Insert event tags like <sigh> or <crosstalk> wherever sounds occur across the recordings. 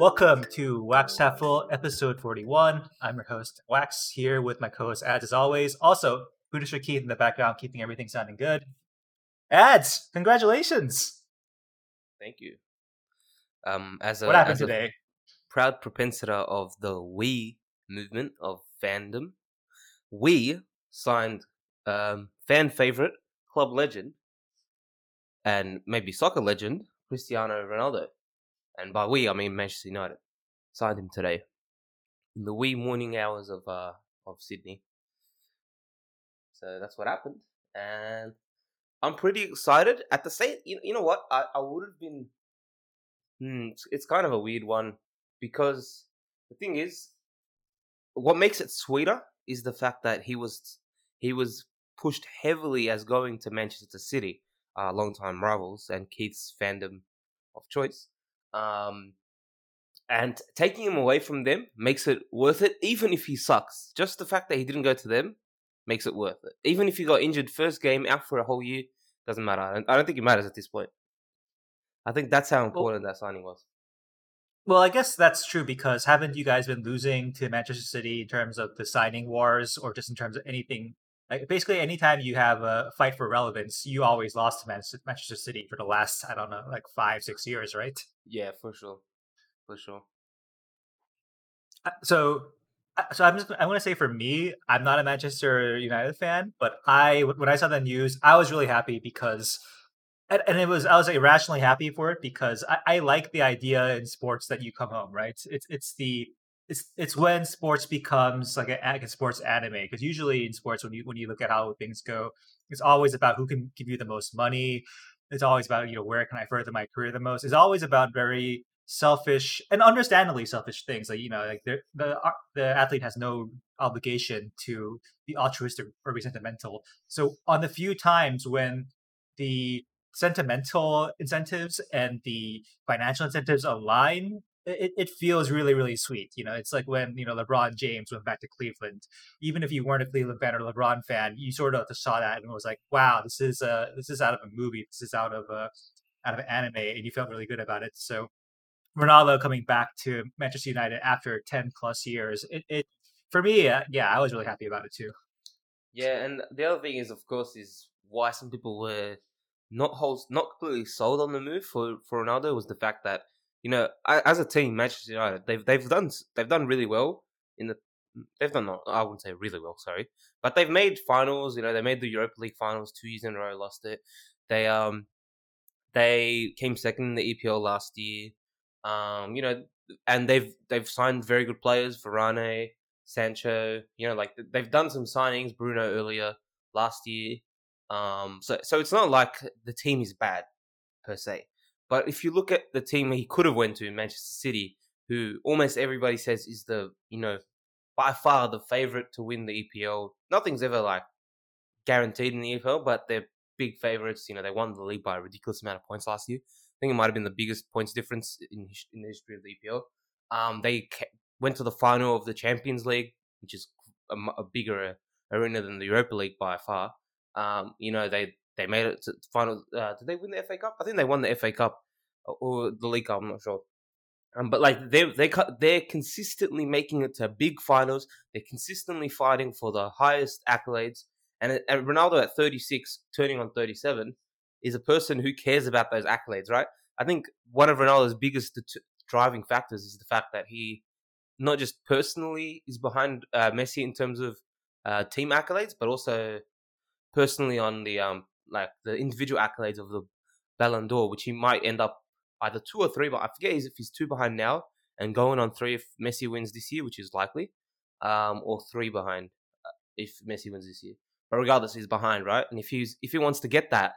Welcome to Wax Half Full, episode 41. I'm your host, Wax, here with my co host, Ads, as always. Also, producer Keith in the background, keeping everything sounding good. Ads, congratulations. Thank you. Um, as a, what happened as a today? proud propensor of the We movement of fandom, we signed um, fan favorite, club legend, and maybe soccer legend, Cristiano Ronaldo. And by we, I mean Manchester United. Signed him today in the wee morning hours of uh, of Sydney. So that's what happened, and I'm pretty excited. At the same, you, you know what? I, I would have been. Hmm, it's, it's kind of a weird one because the thing is, what makes it sweeter is the fact that he was he was pushed heavily as going to Manchester City, uh, long-time rivals and Keith's fandom of choice. Um, and taking him away from them makes it worth it, even if he sucks. Just the fact that he didn't go to them makes it worth it. Even if he got injured first game, out for a whole year, doesn't matter. I don't, I don't think it matters at this point. I think that's how important well, that signing was. Well, I guess that's true because haven't you guys been losing to Manchester City in terms of the signing wars or just in terms of anything? Like basically, anytime you have a fight for relevance, you always lost to Manchester City for the last, I don't know, like five, six years, right? Yeah, for sure. For sure. Uh, so uh, so I'm just I want to say for me, I'm not a Manchester United fan, but I when I saw the news, I was really happy because and, and it was I was irrationally happy for it because I, I like the idea in sports that you come home, right? It's it's the it's it's when sports becomes like a, a sports anime because usually in sports when you when you look at how things go, it's always about who can give you the most money. It's always about you know where can I further my career the most. It's always about very selfish and understandably selfish things like you know like the the the athlete has no obligation to be altruistic or be sentimental so on the few times when the sentimental incentives and the financial incentives align it, it feels really really sweet you know it's like when you know lebron james went back to cleveland even if you weren't a cleveland fan or lebron fan you sort of saw that and was like wow this is uh this is out of a movie this is out of a out of anime and you felt really good about it so Ronaldo coming back to Manchester United after 10 plus years, it, it for me, uh, yeah, I was really happy about it too. Yeah, and the other thing is, of course, is why some people were not whole, not completely sold on the move for for Ronaldo was the fact that you know, as a team, Manchester United, they've they've done they've done really well in the they've done not I wouldn't say really well, sorry, but they've made finals. You know, they made the Europa League finals two years in a row, lost it. They um they came second in the EPL last year. Um, you know, and they've they've signed very good players, Varane, Sancho. You know, like they've done some signings, Bruno earlier last year. Um, so so it's not like the team is bad per se. But if you look at the team he could have went to, Manchester City, who almost everybody says is the you know by far the favorite to win the EPL. Nothing's ever like guaranteed in the EPL, but they're big favorites. You know, they won the league by a ridiculous amount of points last year I think it might have been the biggest points difference in in the history of the EPL. Um, they went to the final of the Champions League, which is a, a bigger arena than the Europa League by far. Um, you know, they they made it to the final. Uh, did they win the FA Cup? I think they won the FA Cup or the League Cup. I'm not sure. Um, but like they they they're consistently making it to big finals. They're consistently fighting for the highest accolades. And, and Ronaldo at 36, turning on 37, is a person who cares about those accolades, right? I think one of Ronaldo's biggest driving factors is the fact that he not just personally is behind uh, Messi in terms of uh, team accolades, but also personally on the um like the individual accolades of the Ballon d'Or, which he might end up either two or three, but I forget if he's two behind now and going on three if Messi wins this year, which is likely, um, or three behind uh, if Messi wins this year. But regardless, he's behind, right? And if he's if he wants to get that,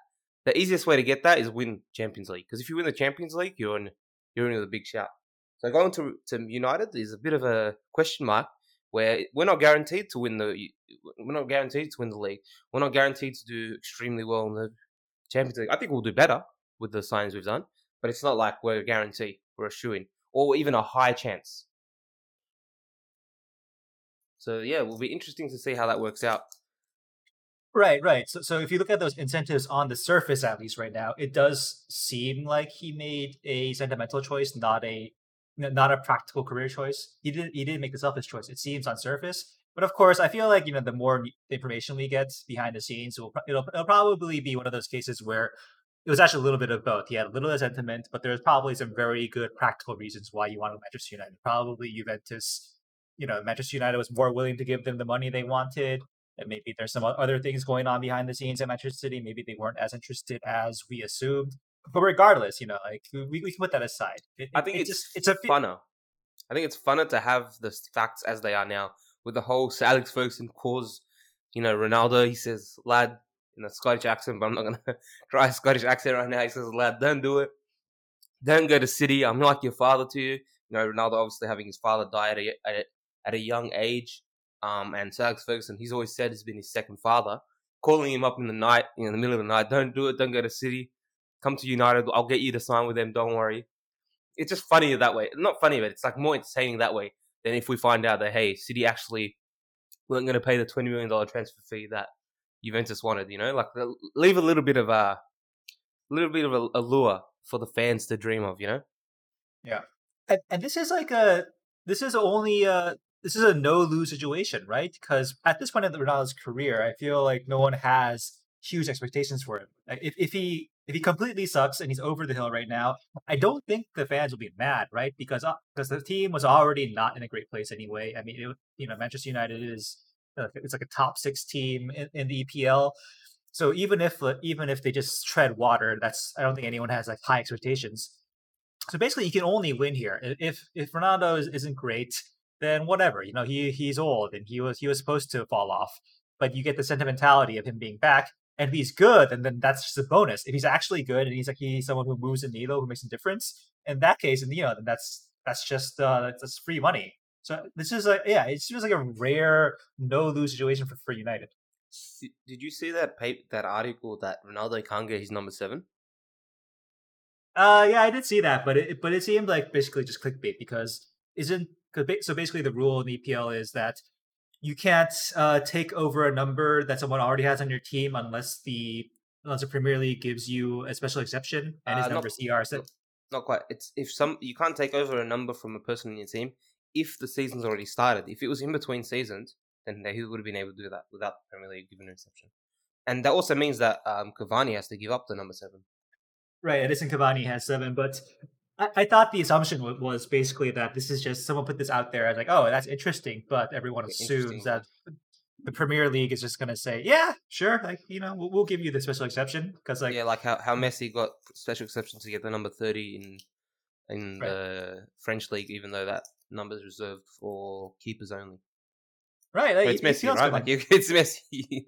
the easiest way to get that is win Champions League. Because if you win the Champions League, you're in you're in with a big shout. So going to to United is a bit of a question mark where we're not guaranteed to win the we're not guaranteed to win the league. We're not guaranteed to do extremely well in the Champions League. I think we'll do better with the signs we've done, but it's not like we're guaranteed we're a shoe in or even a high chance. So yeah, it will be interesting to see how that works out. Right, right. So, so if you look at those incentives on the surface, at least right now, it does seem like he made a sentimental choice, not a not a practical career choice. He didn't he didn't make the selfish choice. It seems on surface, but of course, I feel like you know the more information we get behind the scenes, it'll it'll, it'll probably be one of those cases where it was actually a little bit of both. He had a little of sentiment, but there's probably some very good practical reasons why you wanted Manchester United. Probably Juventus, you know, Manchester United was more willing to give them the money they wanted. And maybe there's some other things going on behind the scenes at Manchester City. Maybe they weren't as interested as we assumed. But regardless, you know, like we, we can put that aside. It, I think it's just, it's a funner. I think it's funner to have the facts as they are now with the whole Sir Alex Ferguson cause. You know, Ronaldo. He says, "Lad, in a Scottish accent, but I'm not gonna <laughs> try a Scottish accent right now. He says, "Lad, don't do it. Don't go to City. I'm like your father to you." You know, Ronaldo obviously having his father die at a, at a, at a young age, um, and Sir Alex Ferguson, he's always said has been his second father. Calling him up in the night, you know, in the middle of the night, don't do it. Don't go to City. Come to United. I'll get you to sign with them. Don't worry. It's just funny that way. Not funny, but it's like more entertaining that way than if we find out that hey, City actually weren't going to pay the twenty million dollar transfer fee that Juventus wanted. You know, like leave a little bit of a, little bit of a, a lure for the fans to dream of. You know. Yeah, and, and this is like a this is only a this is a no lose situation, right? Because at this point in Ronaldo's career, I feel like no one has huge expectations for him. If if he if he completely sucks and he's over the hill right now, I don't think the fans will be mad, right? Because because uh, the team was already not in a great place anyway. I mean, it, you know, Manchester United is uh, it's like a top six team in, in the EPL. So even if even if they just tread water, that's I don't think anyone has like high expectations. So basically, you can only win here. If if Ronaldo is, isn't great, then whatever. You know, he he's old and he was he was supposed to fall off. But you get the sentimentality of him being back, and if he's good, and then that's just a bonus. If he's actually good and he's like he's someone who moves the needle, who makes a difference, in that case, and you know, then that's that's just uh that's free money. So this is like yeah, it seems like a rare no lose situation for, for United. Did you see that paper, that article that Ronaldo can't get his number seven? Uh, yeah, I did see that, but it but it seemed like basically just clickbait because isn't so basically the rule in EPL is that you can't uh, take over a number that someone already has on your team unless the unless the Premier League gives you a special exception and his uh, number CR. Not, not quite. It's if some you can't take over a number from a person in your team if the season's already started. If it was in between seasons, then they would have been able to do that without the Premier League giving an exception. And that also means that um, Cavani has to give up the number seven. Right, Edinson Cavani has seven, but I, I thought the assumption w- was basically that this is just someone put this out there as like, oh, that's interesting, but everyone assumes that the Premier League is just going to say, yeah, sure, like you know, we'll, we'll give you the special exception because like yeah, like how how Messi got special exception to get the number thirty in in right. the French league, even though that number is reserved for keepers only. Right, like, <laughs> it's Messi, right? Like it's Messi.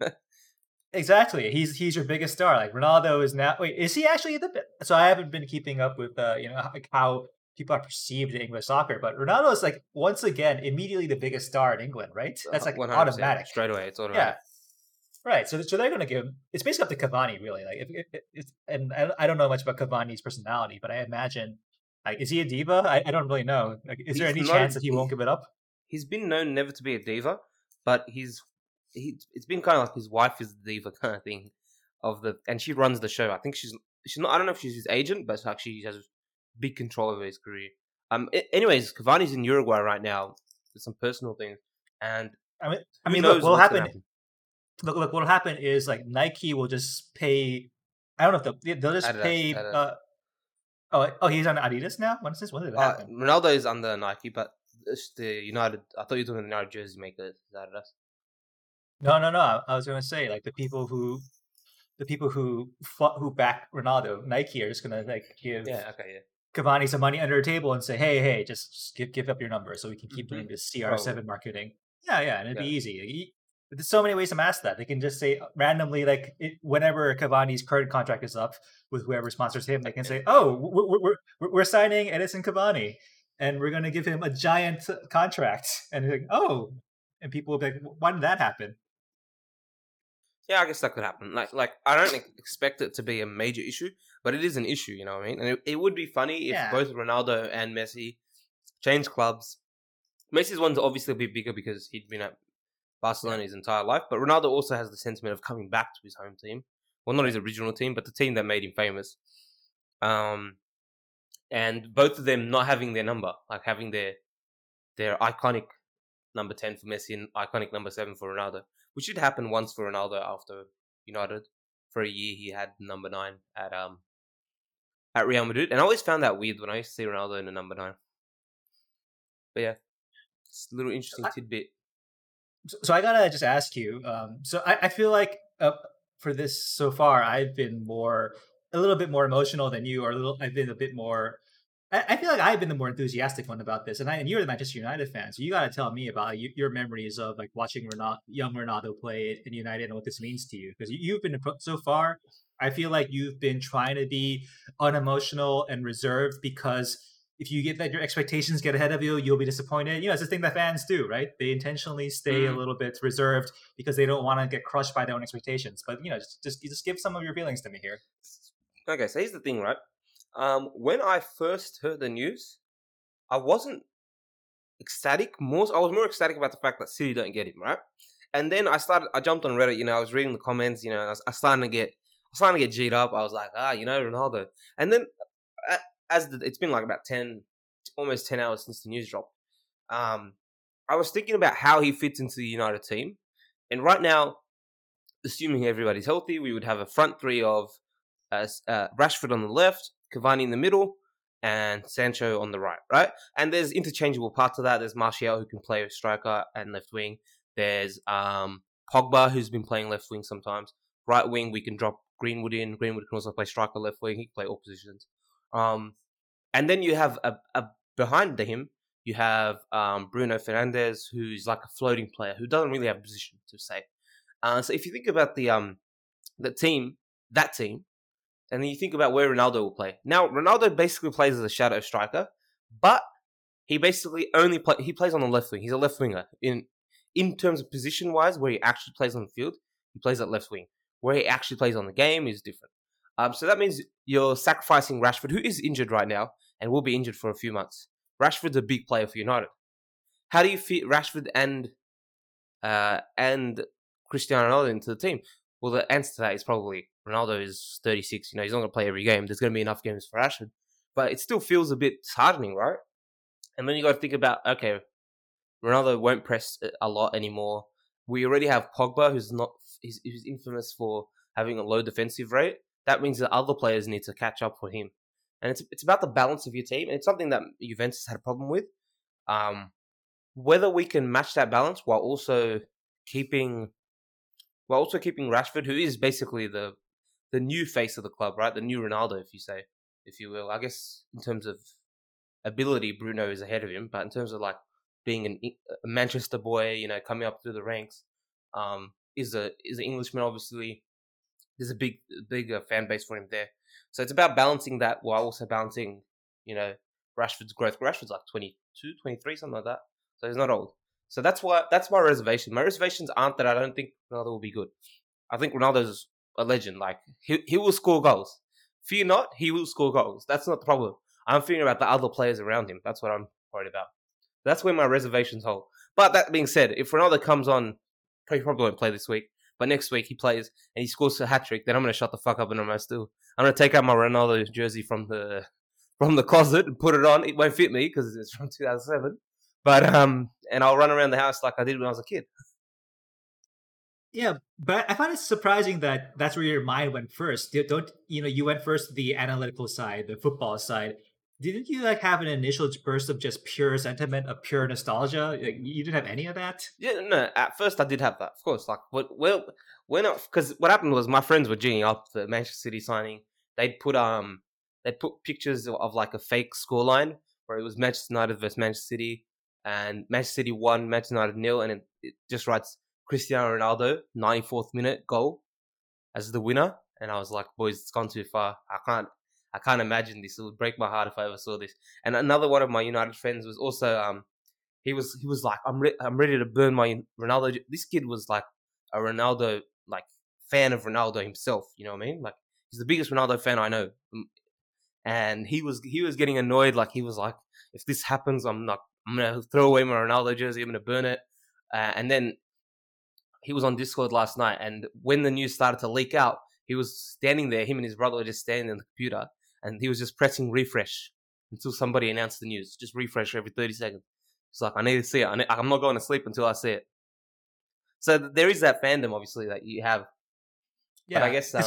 Exactly. He's he's your biggest star. Like Ronaldo is now. Wait, is he actually the? So I haven't been keeping up with uh, you know like how people are perceived in English soccer, but Ronaldo is like once again immediately the biggest star in England, right? That's like automatic straight away. It's automatic. Yeah. Right. So so they're going to give. It's basically up to Cavani, really. Like, if, if, if, and I don't know much about Cavani's personality, but I imagine like is he a diva? I, I don't really know. Like, is he's there any chance that he won't give it up? He's been known never to be a diva, but he's he it's been kind of like his wife is the diva <laughs> kind of thing of the and she runs the show. I think she's she's not I don't know if she's his agent, but like she has big control over his career. Um. Anyways, Cavani's in Uruguay right now with some personal things, and I mean, I mean, look, what'll happen, happen? Look, look, what'll happen is like Nike will just pay. I don't know if they'll, they'll just Adidas, pay. Adidas. Uh, oh, oh, he's on Adidas now. When is this? When did it uh. Ronaldo is under Nike, but the United. I thought you were doing the United jersey maker. Adidas. No, no, no. I was gonna say like the people who, the people who fought, who back Ronaldo, Nike are just gonna like give yeah, okay, yeah. Cavani some money under the table and say, hey, hey, just, just give give up your number so we can keep mm-hmm. doing this CR7 Probably. marketing. Yeah, yeah, and it'd yeah. be easy. There's so many ways to mask that. They can just say uh, randomly, like it, whenever Cavani's current contract is up with whoever sponsors him, they can say, "Oh, we're we're, we're signing Edinson Cavani, and we're going to give him a giant contract." And like, "Oh," and people will be like, "Why did that happen?" Yeah, I guess that could happen. Like, like I don't expect it to be a major issue, but it is an issue. You know what I mean? And it, it would be funny if yeah. both Ronaldo and Messi change clubs. Messi's one's obviously be bigger because he'd been at Barcelona his entire life, but Ronaldo also has the sentiment of coming back to his home team. Well, not his original team, but the team that made him famous. Um, and both of them not having their number, like having their their iconic number ten for Messi and iconic number seven for Ronaldo, which did happen once for Ronaldo after United. For a year, he had number nine at um at Real Madrid, and I always found that weird when I used to see Ronaldo in a number nine. But yeah, it's a little interesting tidbit. So, so I gotta just ask you. Um, so I, I feel like uh, for this so far, I've been more a little bit more emotional than you, or a little. I've been a bit more. I, I feel like I've been the more enthusiastic one about this, and I and you're the Manchester United fan, so you got to tell me about like, your memories of like watching Ronaldo, young Ronaldo play in United and what this means to you, because you've been so far. I feel like you've been trying to be unemotional and reserved because if you get that your expectations get ahead of you, you'll be disappointed. You know, it's the thing that fans do, right? They intentionally stay mm. a little bit reserved because they don't want to get crushed by their own expectations. But you know, just just, just give some of your feelings to me here. Okay, so here's the thing, right? Um, when I first heard the news, I wasn't ecstatic. More, I was more ecstatic about the fact that City don't get him, right? And then I started. I jumped on Reddit. You know, I was reading the comments. You know, I was, I starting to get, I was starting to get G'd up. I was like, ah, you know, Ronaldo. And then, as the, it's been like about ten, almost ten hours since the news dropped. Um, I was thinking about how he fits into the United team, and right now, assuming everybody's healthy, we would have a front three of as uh, Rashford on the left, Cavani in the middle, and Sancho on the right, right? And there's interchangeable parts of that. There's Martial who can play striker and left wing. There's um, Pogba who's been playing left wing sometimes. Right wing we can drop Greenwood in. Greenwood can also play striker left wing. He can play all positions. Um, and then you have a, a behind him you have um, Bruno Fernandes who's like a floating player who doesn't really have a position to say. Uh, so if you think about the um the team, that team, and then you think about where Ronaldo will play. Now, Ronaldo basically plays as a shadow striker, but he basically only play he plays on the left wing. He's a left winger. In in terms of position wise, where he actually plays on the field, he plays at left wing. Where he actually plays on the game is different. Um, so that means you're sacrificing Rashford, who is injured right now and will be injured for a few months. Rashford's a big player for United. How do you fit Rashford and uh, and Cristiano Ronaldo into the team? Well, the answer to that is probably Ronaldo is 36. You know, he's not going to play every game. There's going to be enough games for Rashford. But it still feels a bit disheartening, right? And then you got to think about, okay, Ronaldo won't press a lot anymore. We already have Pogba, who's not, he's, he's infamous for having a low defensive rate. That means that other players need to catch up for him. And it's, it's about the balance of your team. And it's something that Juventus had a problem with. Um, whether we can match that balance while also keeping while also keeping Rashford, who is basically the the new face of the club, right? The new Ronaldo, if you say, if you will. I guess in terms of ability, Bruno is ahead of him, but in terms of like being an, a Manchester boy, you know, coming up through the ranks, um, is a is an Englishman. Obviously, there's a big big fan base for him there. So it's about balancing that while also balancing, you know, Rashford's growth. Rashford's like 22, 23, something like that. So he's not old. So that's why that's my reservation. My reservations aren't that I don't think Ronaldo will be good. I think Ronaldo's a legend. Like he he will score goals. Fear not, he will score goals. That's not the problem. I'm thinking about the other players around him. That's what I'm worried about. That's where my reservations hold. But that being said, if Ronaldo comes on, he probably won't play this week. But next week he plays and he scores a hat trick, then I'm gonna shut the fuck up and I'm gonna still I'm gonna take out my Ronaldo jersey from the from the closet and put it on. It won't fit me because it's from 2007. But um, and I'll run around the house like I did when I was a kid. Yeah, but I find it surprising that that's where your mind went first. You Don't you know? You went first the analytical side, the football side. Didn't you like have an initial burst of just pure sentiment, of pure nostalgia? Like, you didn't have any of that. Yeah, no. At first, I did have that, of course. Like, well, when because what happened was my friends were geeing up the Manchester City signing. They'd put um, they'd put pictures of, of like a fake scoreline where it was Manchester United versus Manchester City, and Manchester City won, Manchester United nil, and it, it just writes Cristiano Ronaldo, 94th minute goal as the winner. And I was like, boys, it's gone too far. I can't, I can't imagine this. It would break my heart if I ever saw this. And another one of my United friends was also, um, he was, he was like, I'm, re- I'm ready to burn my Ronaldo. This kid was like a Ronaldo, like fan of Ronaldo himself. You know what I mean? Like he's the biggest Ronaldo fan I know. And he was, he was getting annoyed. Like he was like, if this happens, I'm not, I'm gonna throw away my Ronaldo jersey. I'm gonna burn it. Uh, and then he was on Discord last night, and when the news started to leak out, he was standing there. Him and his brother were just standing in the computer, and he was just pressing refresh until somebody announced the news. Just refresh every 30 seconds. It's like, I need to see it. I I'm not going to sleep until I see it. So there is that fandom, obviously, that you have. Yeah, but I guess um,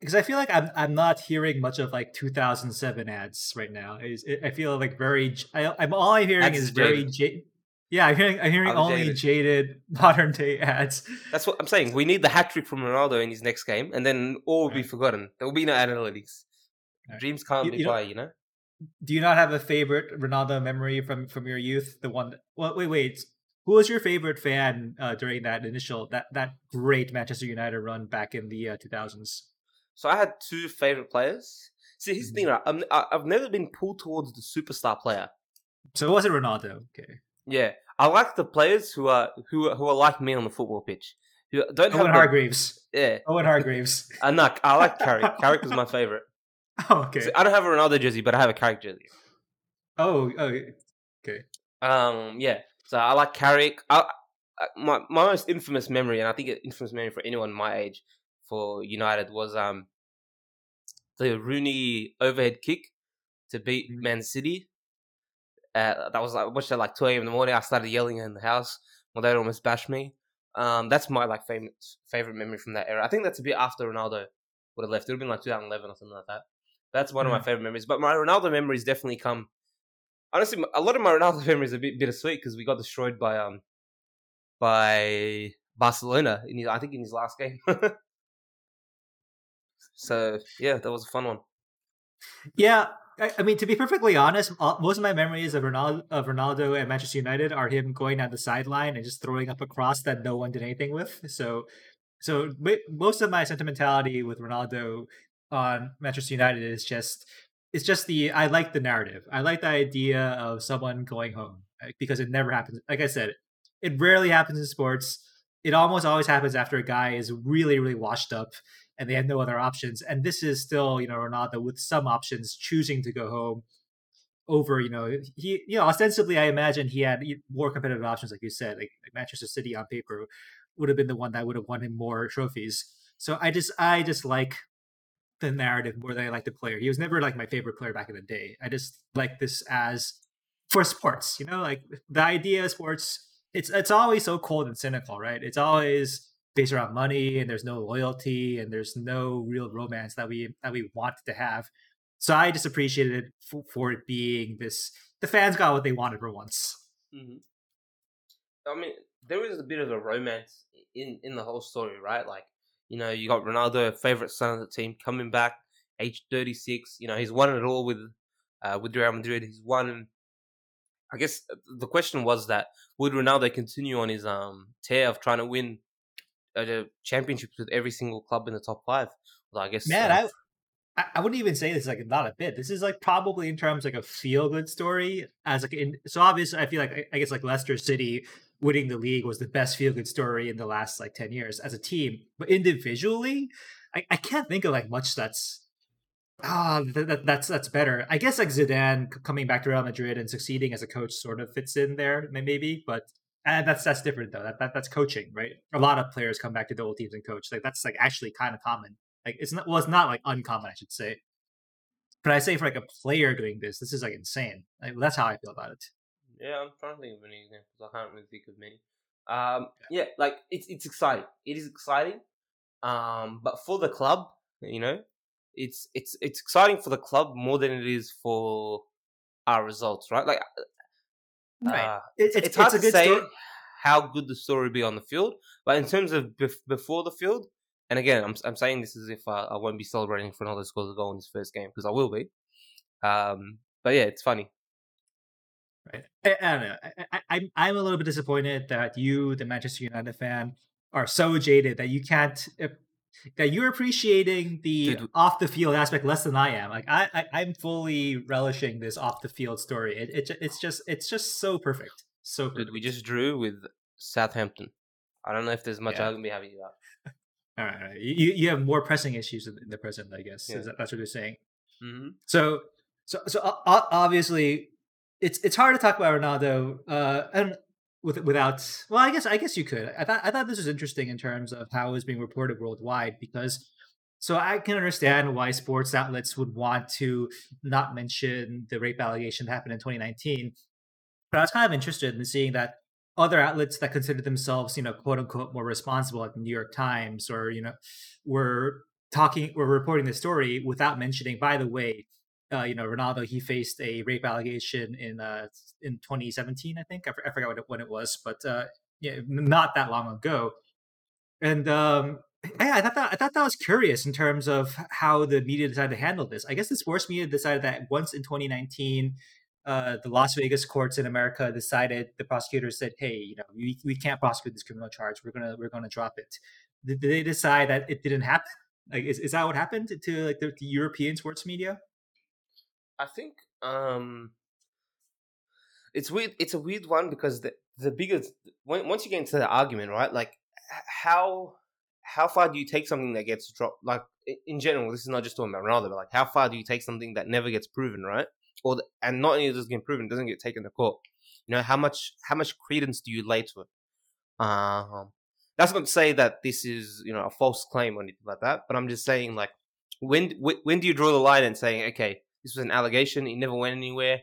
because I feel like I'm I'm not hearing much of like 2007 ads right now. I feel like very. I, am all I'm hearing is very. J- yeah, I'm hearing I'm hearing only jaded. jaded. <laughs> modern day ads. That's what I'm saying. We need the hat trick from Ronaldo in his next game, and then all will be forgotten. There will be no analytics. Right. Dreams can't you, be you by, you know. Do you not have a favorite Ronaldo memory from from your youth? The one. That, well, wait, wait. Who was your favorite fan uh, during that initial that that great Manchester United run back in the uh, 2000s? So I had two favorite players. See, here's the thing, mm-hmm. right? I'm, I've never been pulled towards the superstar player. So it wasn't Ronaldo. Okay. Yeah, I like the players who are who who are like me on the football pitch. Who don't Owen have Hargreaves. The, yeah. Owen Hargreaves. <laughs> I know. I like Carrick. <laughs> Carrick was my favorite. Oh, okay. So I don't have a Ronaldo jersey, but I have a Carrick jersey. Oh, oh, okay. Um, yeah. So I like Carrick. I, my my most infamous memory, and I think an infamous memory for anyone my age for United was um the Rooney overhead kick to beat mm-hmm. Man City. Uh, that was like watched it like two a.m. in the morning. I started yelling in the house. My dad almost bashed me. Um, that's my like favorite favorite memory from that era. I think that's a bit after Ronaldo would have left. It would have been like 2011 or something like that. That's one mm-hmm. of my mm. favorite memories. But my Ronaldo memories definitely come. Honestly, a lot of my Ronaldo <laughs> memories are a bit bittersweet because we got destroyed by um by Barcelona in his, I think in his last game. <laughs> So yeah, that was a fun one. Yeah, I, mean to be perfectly honest, uh, most of my memories of Ronaldo, of Ronaldo at Manchester United are him going down the sideline and just throwing up a cross that no one did anything with. So, so most of my sentimentality with Ronaldo on Manchester United is just it's just the I like the narrative. I like the idea of someone going home because it never happens. Like I said, it rarely happens in sports. It almost always happens after a guy is really, really washed up and they had no other options. And this is still, you know, Ronaldo with some options choosing to go home over, you know, he, you know, ostensibly, I imagine he had more competitive options, like you said, like, like Manchester City on paper would have been the one that would have won him more trophies. So I just, I just like the narrative more than I like the player. He was never like my favorite player back in the day. I just like this as for sports, you know, like the idea of sports. It's it's always so cold and cynical, right? It's always based around money and there's no loyalty and there's no real romance that we that we want to have. So I just appreciated it for, for it being this. The fans got what they wanted for once. Mm-hmm. I mean, there is a bit of a romance in in the whole story, right? Like, you know, you got Ronaldo, favorite son of the team, coming back, age thirty six. You know, he's won it all with uh, with Real Madrid. He's won. I guess uh, the question was that would Ronaldo continue on his um tear of trying to win uh, championships with every single club in the top five. Well, I guess. Man, uh, I I wouldn't even say this is like not a bit. This is like probably in terms like a feel good story as like in, so obviously I feel like I guess like Leicester City winning the league was the best feel good story in the last like 10 years as a team but individually I, I can't think of like much that's ah that, that, that's that's better I guess like Zidane coming back to Real Madrid and succeeding as a coach sort of fits in there maybe but and that's that's different though. That, that that's coaching, right? A lot of players come back to the old teams and coach. Like that's like actually kind of common. Like it's not well, it's not like uncommon, I should say. But I say for like a player doing this, this is like insane. Like that's how I feel about it. Yeah, I'm trying to think of any examples. I can't really think of many. Um, yeah, like it's it's exciting. It is exciting. Um, but for the club, you know, it's it's it's exciting for the club more than it is for our results, right? Like Right. Uh, it's, it's, hard it's to say story. how good the story will be on the field, but in terms of bef- before the field, and again, I'm I'm saying this as if I, I won't be celebrating for another scores a goal in his first game because I will be. Um, but yeah, it's funny. Right. I, I don't know. I, I, I'm a little bit disappointed that you, the Manchester United fan, are so jaded that you can't that you're appreciating the off the field aspect less than I am. Like I, I am fully relishing this off the field story. It, it it's just it's just so perfect. So perfect. Dude, we just drew with Southampton. I don't know if there's much yeah. I can be happy about. <laughs> all right, all right, you you have more pressing issues in the present, I guess. Yeah. That, that's what you're saying. Mm-hmm. So so so obviously, it's it's hard to talk about Ronaldo. Uh, and with without well i guess i guess you could i thought i thought this was interesting in terms of how it was being reported worldwide because so I can understand why sports outlets would want to not mention the rape allegation that happened in 2019. But I was kind of interested in seeing that other outlets that consider themselves, you know, quote unquote, more responsible, like the New York Times, or you know, were talking, were reporting the story without mentioning. By the way, uh, you know, Ronaldo he faced a rape allegation in uh, in 2017, I think. I, forgot what it, when it was, but uh, yeah, not that long ago. And um, <clears throat> yeah, I thought that I thought that was curious in terms of how the media decided to handle this. I guess the sports media decided that once in 2019, uh, the Las Vegas courts in America decided the prosecutors said, "Hey, you know, we, we can't prosecute this criminal charge. We're gonna we're gonna drop it." Did, did they decide that it didn't happen? Like, is, is that what happened to like the, the European sports media? I think um, it's weird. It's a weird one because the the bigger when, once you get into the argument, right? Like how how far do you take something that gets dropped? Like in general, this is not just talking about Ronaldo, but like how far do you take something that never gets proven, right? Or the, and not only does it get proven, doesn't get taken to court. You know how much how much credence do you lay to it? Um, that's not to say that this is you know a false claim or anything like that, but I'm just saying like when when do you draw the line and saying okay this was an allegation it never went anywhere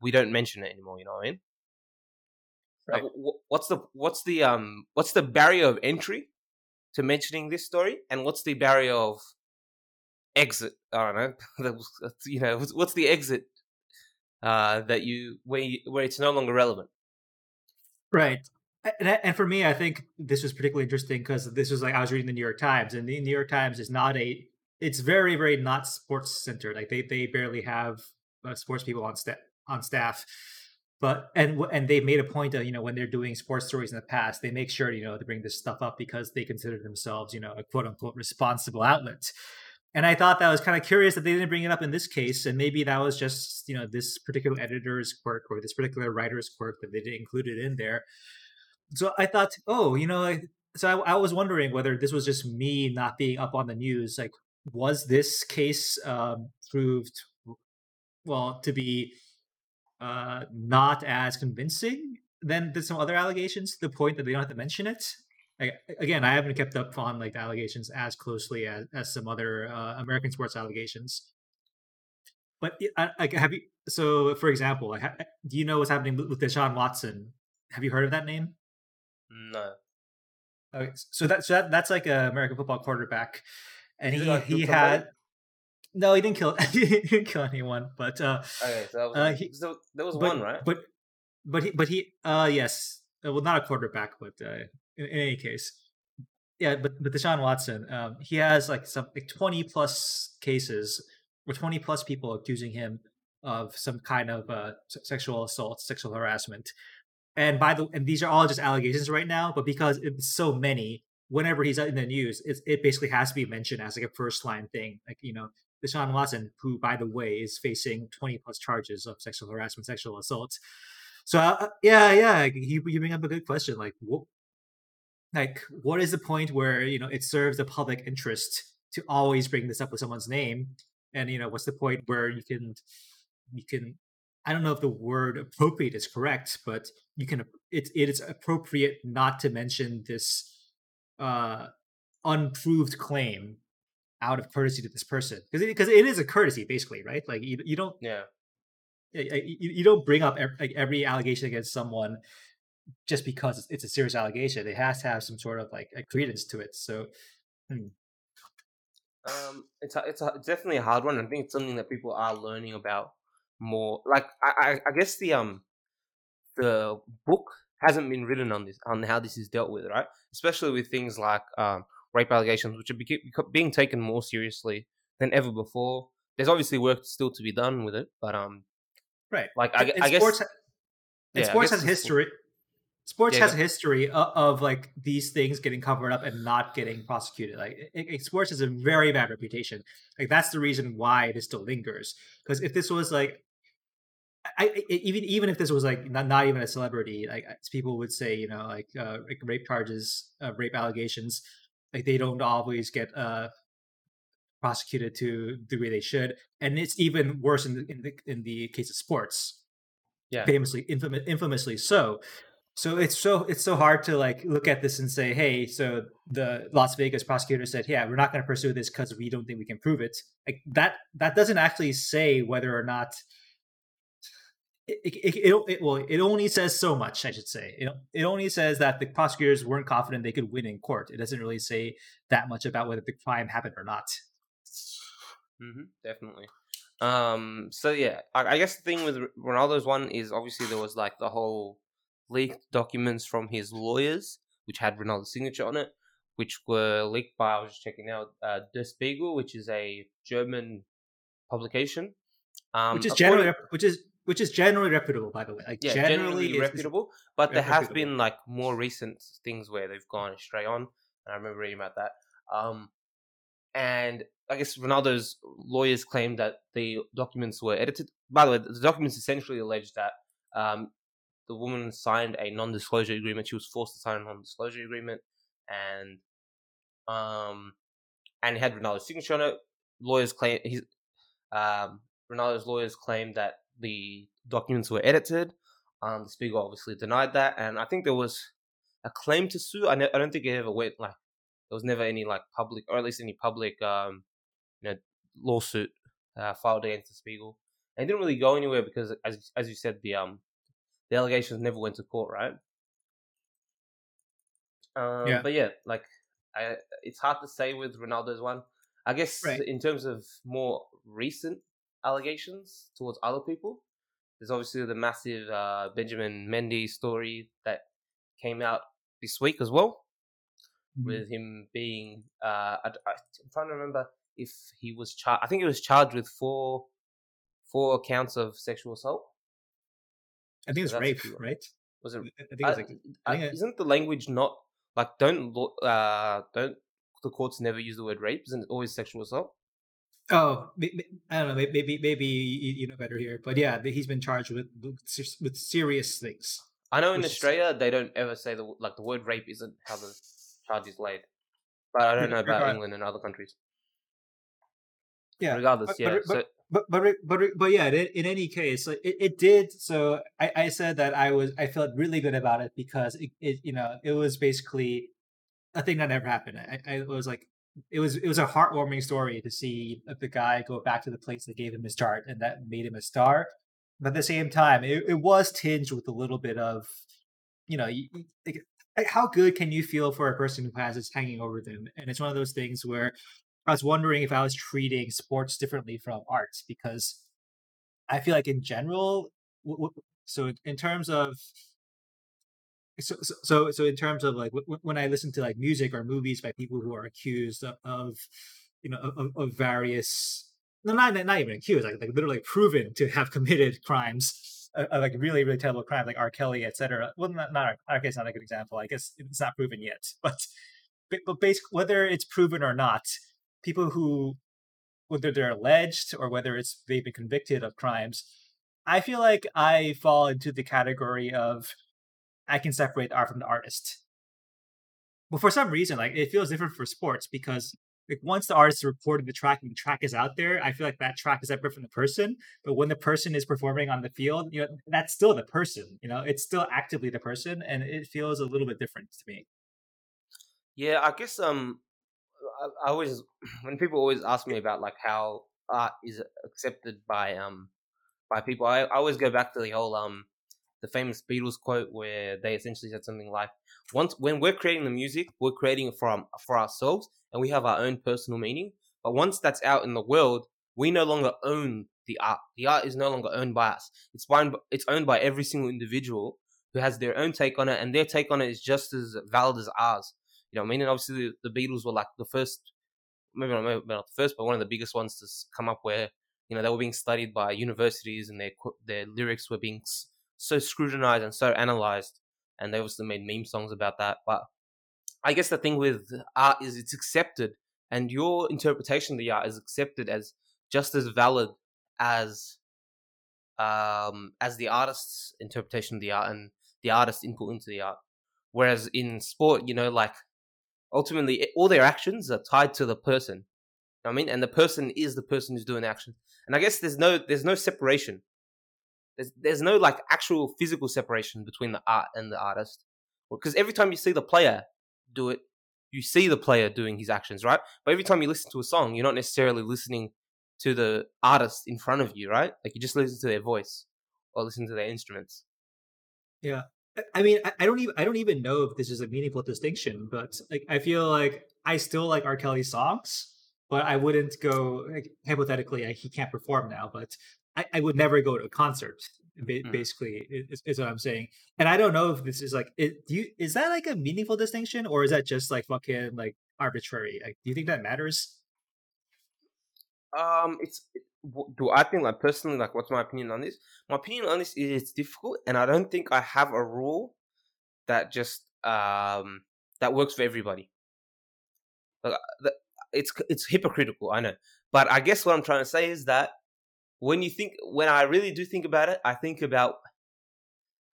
we don't mention it anymore you know what I mean? Right. Like, what's the what's the um what's the barrier of entry to mentioning this story, and what's the barrier of exit? I don't know. <laughs> you know, what's the exit uh, that you where you, where it's no longer relevant? Right. And, and for me, I think this was particularly interesting because this was like I was reading the New York Times, and the New York Times is not a. It's very, very not sports centered. Like they they barely have uh, sports people on staff on staff but and and they made a point of you know when they're doing sports stories in the past they make sure you know to bring this stuff up because they consider themselves you know a quote unquote responsible outlet and i thought that was kind of curious that they didn't bring it up in this case and maybe that was just you know this particular editor's quirk or this particular writer's quirk that they didn't include it in there so i thought oh you know so I, I was wondering whether this was just me not being up on the news like was this case um, proved well to be uh, not as convincing than some other allegations to the point that they don't have to mention it. Like, again, I haven't kept up on like the allegations as closely as, as some other uh, American sports allegations. But like, have you? So, for example, do you know what's happening with Deshaun Watson? Have you heard of that name? No. Okay, so that so that, that's like an American football quarterback, and he he had no, he didn't kill. <laughs> he didn't kill anyone. But uh, okay, so was, uh, he, there was but, one, right? But but he but he uh yes, uh, well not a quarterback, but uh, in, in any case, yeah. But but Deshaun Watson, um, he has like some like twenty plus cases or twenty plus people accusing him of some kind of uh, sexual assault, sexual harassment. And by the and these are all just allegations right now, but because it's so many, whenever he's in the news, it, basically has to be mentioned as like a first line thing. Like, you know, Deshaun Watson, who, by the way, is facing 20 plus charges of sexual harassment, sexual assault. So, uh, yeah, yeah, you, you bring up a good question. Like, what, like, what is the point where, you know, it serves the public interest to always bring this up with someone's name? And, you know, what's the point where you can, you can, I don't know if the word appropriate is correct, but you can, it, it is appropriate not to mention this uh, unproved claim out of courtesy to this person because because it, it is a courtesy basically right? Like you, you don't yeah. You, you don't bring up every, every allegation against someone just because it's, a serious allegation. It has to have some sort of like a credence to it so hmm. um it's a, it's, a, it's definitely a hard one i think it's something that people are learning about more like I, I i guess the um the book hasn't been written on this on how this is dealt with right especially with things like um rape allegations, which are being taken more seriously than ever before. There's obviously work still to be done with it, but um, right. Like I, I guess sports, yeah, sports has history. Sports yeah, has a history of, of, like these things getting covered up and not getting prosecuted. Like it, it, sports has a very bad reputation. Like that's the reason why it still lingers. Because if this was like I, I, even even if this was like not, not even a celebrity, like people would say, you know, like, uh, like rape charges, uh, rape allegations like they don't always get uh prosecuted to the way they should and it's even worse in the in the, in the case of sports. Yeah. Famously infam- infamously so. So it's so it's so hard to like look at this and say, hey, so the Las Vegas prosecutor said, yeah, we're not going to pursue this because we don't think we can prove it. Like that that doesn't actually say whether or not it, it, it, it, well it only says so much i should say. It, it only says that the prosecutors weren't confident they could win in court. It doesn't really say that much about whether the crime happened or not. Mm-hmm, definitely. Um so yeah I, I guess the thing with ronaldo's one is obviously there was like the whole leaked documents from his lawyers which had ronaldo's signature on it which were leaked by i was just checking out uh, der spiegel which is a german publication. Um, which is generally which is which is generally reputable, by the way. Like yeah, generally, generally reputable. But there have been like more recent things where they've gone astray on, and I remember reading about that. Um, and I guess Ronaldo's lawyers claim that the documents were edited. By the way, the documents essentially allege that um, the woman signed a non-disclosure agreement. She was forced to sign a non-disclosure agreement, and um, and it had Ronaldo's signature on it. Lawyers claim his um, Ronaldo's lawyers claim that the documents were edited. Um, the Spiegel obviously denied that, and I think there was a claim to sue. I, ne- I don't think it ever went like there was never any like public, or at least any public, um, you know, lawsuit uh, filed against the Spiegel. And it didn't really go anywhere because, as as you said, the um the allegations never went to court, right? Um, yeah. But yeah, like I, it's hard to say with Ronaldo's one. I guess right. in terms of more recent allegations towards other people. There's obviously the massive uh, Benjamin Mendy story that came out this week as well, mm-hmm. with him being. Uh, I, am trying to remember if he was charged. I think he was charged with four four counts of sexual assault. I think it's rape, right? Was it? I think, it was like, I think isn't the language not like don't uh don't the courts never use the word rape? Isn't it always sexual assault? Oh, I don't know. Maybe maybe you know better here, but yeah, he's been charged with with serious things. I know in Australia they don't ever say the like the word rape isn't how the charge is laid, but I don't <laughs> know about England and other countries. Yeah, regardless, but, yeah. But, so, but, but but but yeah, in, any case, it, it did. So I, I said that I was I felt really good about it because it, it you know it was basically a thing that never happened. I, I was like it was it was a heartwarming story to see the guy go back to the place that gave him his start and that made him a star. But at the same time, it, it was tinged with a little bit of, you know, like, how good can you feel for a person who has this hanging over them? And it's one of those things where I was wondering if I was treating sports differently from arts because I feel like in general, so in terms of so, so so in terms of like when i listen to like music or movies by people who are accused of, of you know of, of, various no not not even accused like, like literally proven to have <laughs> committed crimes uh, uh like really really terrible crimes like r. Kelly etc well not not r kelly's not a good example i guess it's not proven yet <laughs> but but basically whether it's proven or not people who whether they're alleged or whether it's they've been convicted of crimes i feel like i fall into the category of I can separate art from the artist. But for some reason, like it feels different for sports because like once the artist reported the track and the track is out there, I feel like that track is separate from the person. But when the person is performing on the field, you know, that's still the person. You know, it's still actively the person, and it feels a little bit different to me. Yeah, I guess um, I, I always <clears throat> when people always ask me about like how art is accepted by um by people, I, I always go back to the whole um the famous Beatles quote where they essentially said something like, "Once when we're creating the music, we're creating it for for ourselves, and we have our own personal meaning. But once that's out in the world, we no longer own the art. The art is no longer owned by us. It's owned it's owned by every single individual who has their own take on it, and their take on it is just as valid as ours. You know what I mean? And obviously, the, the Beatles were like the first, maybe not, maybe not the first, but one of the biggest ones to come up where you know they were being studied by universities and their their lyrics were being so scrutinized and so analyzed, and they also made meme songs about that. But I guess the thing with art is it's accepted, and your interpretation of the art is accepted as just as valid as um, as the artist's interpretation of the art and the artist's input into the art. Whereas in sport, you know, like ultimately all their actions are tied to the person. You know I mean, and the person is the person who's doing the action. And I guess there's no there's no separation There's there's no like actual physical separation between the art and the artist, because every time you see the player do it, you see the player doing his actions, right? But every time you listen to a song, you're not necessarily listening to the artist in front of you, right? Like you just listen to their voice or listen to their instruments. Yeah. I mean, I don't even I don't even know if this is a meaningful distinction, but like I feel like I still like R. Kelly songs, but I wouldn't go like, hypothetically. he can't perform now, but I, I, would never go to a concert. Mm. Basically, is, is, what I'm saying. And I don't know if this is like, it, do you is that like a meaningful distinction, or is that just like fucking like arbitrary? Like, do you think that matters? Um, it's do I think like personally like what's my opinion on this? My opinion on this is it's difficult, and I don't think I have a rule that just um that works for everybody. Like, uh, it's it's hypocritical, I know, but I guess what I'm trying to say is that when you think when I really do think about it, I think about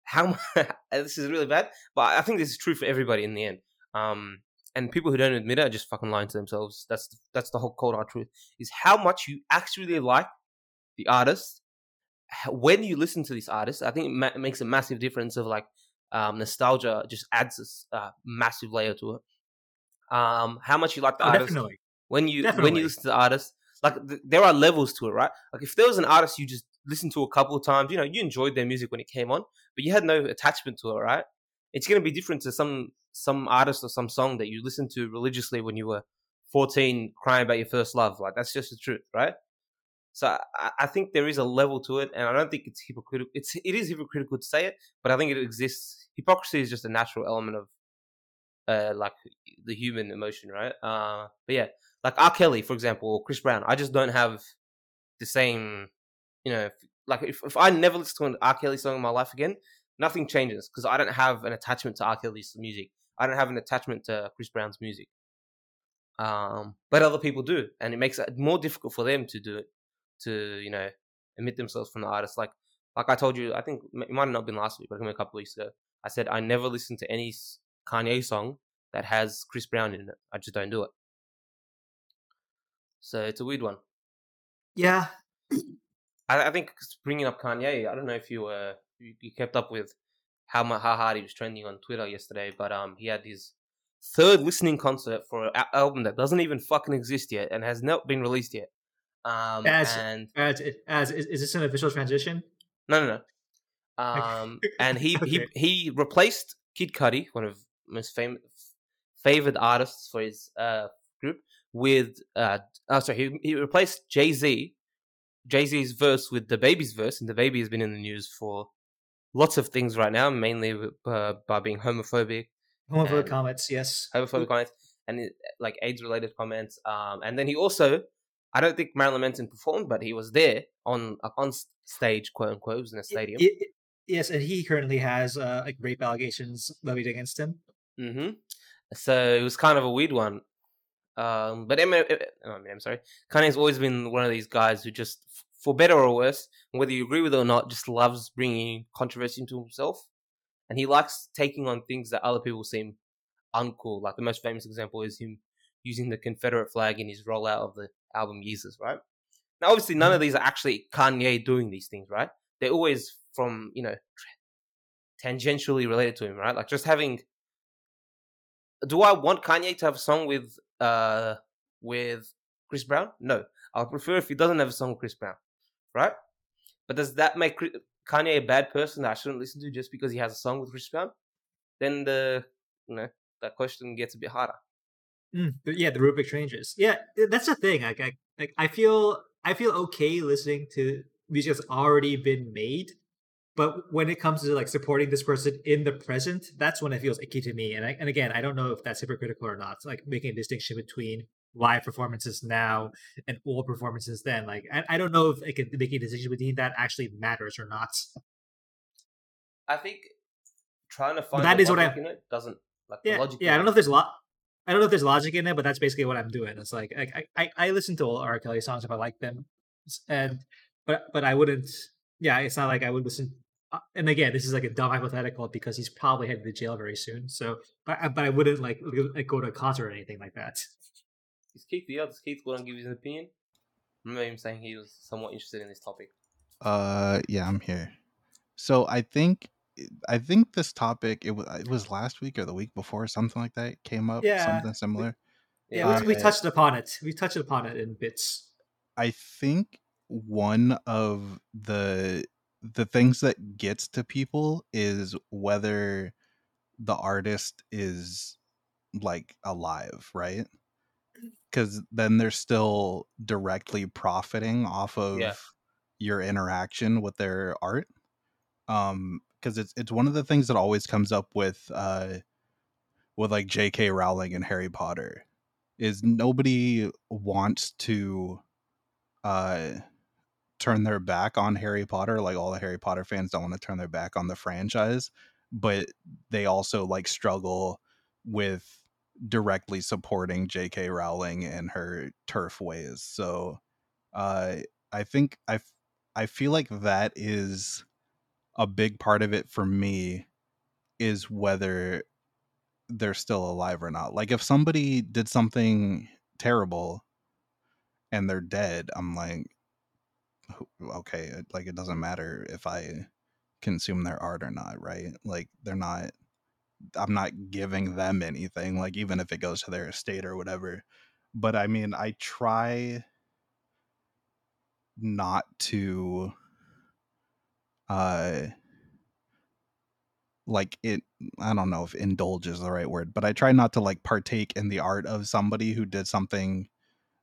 how <laughs> this is really bad, but I think this is true for everybody in the end. Um, and people who don't admit it are just fucking lying to themselves. That's that's the whole cold hard truth. Is how much you actually like the artist when you listen to this artist. I think it, ma- makes a massive difference. Of like um, nostalgia just adds this uh, massive layer to it. Um, how much you like the oh, artist definitely. when you definitely. when you listen to the artist. Like th- there are levels to it, right? Like if there was an artist you just listened to a couple of times, you know, you enjoyed their music when it came on, but you had no attachment to it, right? It's going to be different to some some artist or some song that you listened to religiously when you were 14 crying about your first love like that's just the truth right so I, I, think there is a level to it and i don't think it's hypocritical it's it is hypocritical to say it but i think it exists hypocrisy is just a natural element of uh like the human emotion right uh but yeah like r kelly for example or chris brown i just don't have the same you know if, like if, if i never listen to an r kelly song in my life again nothing changes because i don't have an attachment to r kelly's music I don't have an attachment to Chris Brown's music. Um, but other people do, and it makes it more difficult for them to do it, to you know, emit themselves from the artist. Like, like I told you, I think it might have not been last week, but a couple weeks ago. I said I never listen to any Kanye song that has Chris Brown in it. I just don't do it. So it's a weird one. Yeah, I, I think bringing up Kanye. I don't know if you uh you, you kept up with how how hard he was trending on Twitter yesterday, but um, he had his third listening concert for an album that doesn't even fucking exist yet and has not been released yet. Um, as, and as, as is, is this an official transition? No, no, no. Um, <laughs> and he okay. he he replaced Kid Cudi, one of most famous favored artists for his uh group, with uh oh sorry he he replaced Jay Z, Jay Z's verse with DaBaby's verse, and DaBaby has been in the news for lots of things right now, mainly uh, by being homophobic. Homophobic comments, yes. Homophobic comments and like AIDS related comments. Um, and then he also, I don't think Marilyn Manson performed, but he was there on uh, on stage, quote unquote, was in a stadium. It, it, yes, and he currently has uh, like rape allegations levied against him. Mm-hmm. So it was kind of a weird one. Um, but Eminem, I mean, I'm sorry, Kanye's always been one of these guys who just for better or worse, whether you agree with it or not, just loves bringing controversy into himself. And he likes taking on things that other people seem uncool. Like the most famous example is him using the Confederate flag in his rollout of the album Yeezus, right? Now, obviously, none of mm-hmm. these are actually Kanye doing these things, right? They're always from, you know, tangentially related to him, right? Like just having. Do I want Kanye to have a song with uh with Chris Brown? No, I would prefer if he doesn't have a song with Chris Brown right? But does that make Kanye a bad person that I shouldn't listen to just because he has a song with Chris Brown? Then the you know that question gets a bit harder. Mm, yeah, the rubric changes. Yeah, that's the thing. Like, I, like I feel I feel okay listening to music that's already been made, but when it comes to like supporting this person in the present, that's when it feels icky to me. And I, and again, I don't know if that's hypocritical or not. It's like making a distinction between live performances now and old performances then. Like I, I don't know if I can make a decision between that actually matters or not. I think trying to find but that is what I in it doesn't like yeah, logic. Yeah, I don't know if there's a lot. I don't know if there's logic in it, but that's basically what I'm doing. It's like I I, I listen to all R. Kelly songs if I like them, and but but I wouldn't. Yeah, it's not like I would listen. Uh, and again, this is like a dumb hypothetical because he's probably headed to jail very soon. So, but but I wouldn't like, like go to a concert or anything like that. Is Keith the other Is Keith going to give his opinion? I remember him saying he was somewhat interested in this topic. Uh, yeah, I'm here. So I think I think this topic it was it was last week or the week before something like that came up Yeah. something similar. Yeah, we, we Uh, touched upon it. We touched upon it in bits. I think one of the the things that gets to people is whether the artist is like alive, right? Cuz then they're still directly profiting off of Yeah. your interaction with their art. Um cuz it's it's one of the things that always comes up with uh with like JK Rowling and Harry Potter is nobody wants to uh turn their back on Harry Potter like all the Harry Potter fans don't want to turn their back on the franchise but they also like struggle with directly supporting JK Rowling and her TERF ways so uh I think I I feel like that is a big part of it for me is whether they're still alive or not like if somebody did something terrible and they're dead i'm like okay like it doesn't matter if i consume their art or not right? Like they're not i'm not giving them anything like even if it goes to their estate or whatever. But i mean i try not to uh like it i don't know if indulge is the right word but i try not to like partake in the art of somebody who did something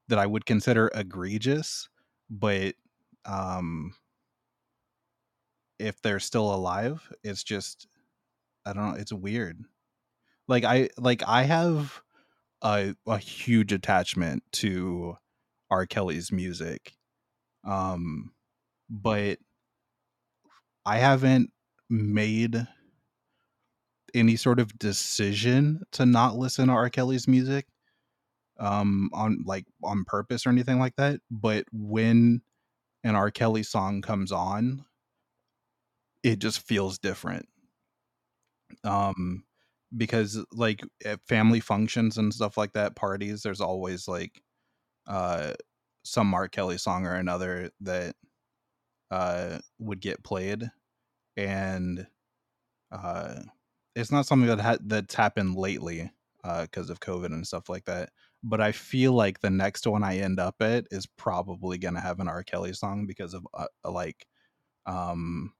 that i would consider egregious but um if they're still alive it's just i don't know it's weird. Like i like i have a, a huge attachment to r. Kelly's music um but i haven't made any sort of decision to not listen to r. Kelly's music um on like on purpose or anything like that but when an r. Kelly song comes on it just feels different. Um because like at family functions and stuff like that parties there's always like uh some mark kelly song or another that uh would get played and uh it's not something that ha- that's happened lately uh because of covid and stuff like that but i feel like the next one i end up at is probably gonna have an r. Kelly song because of uh, like um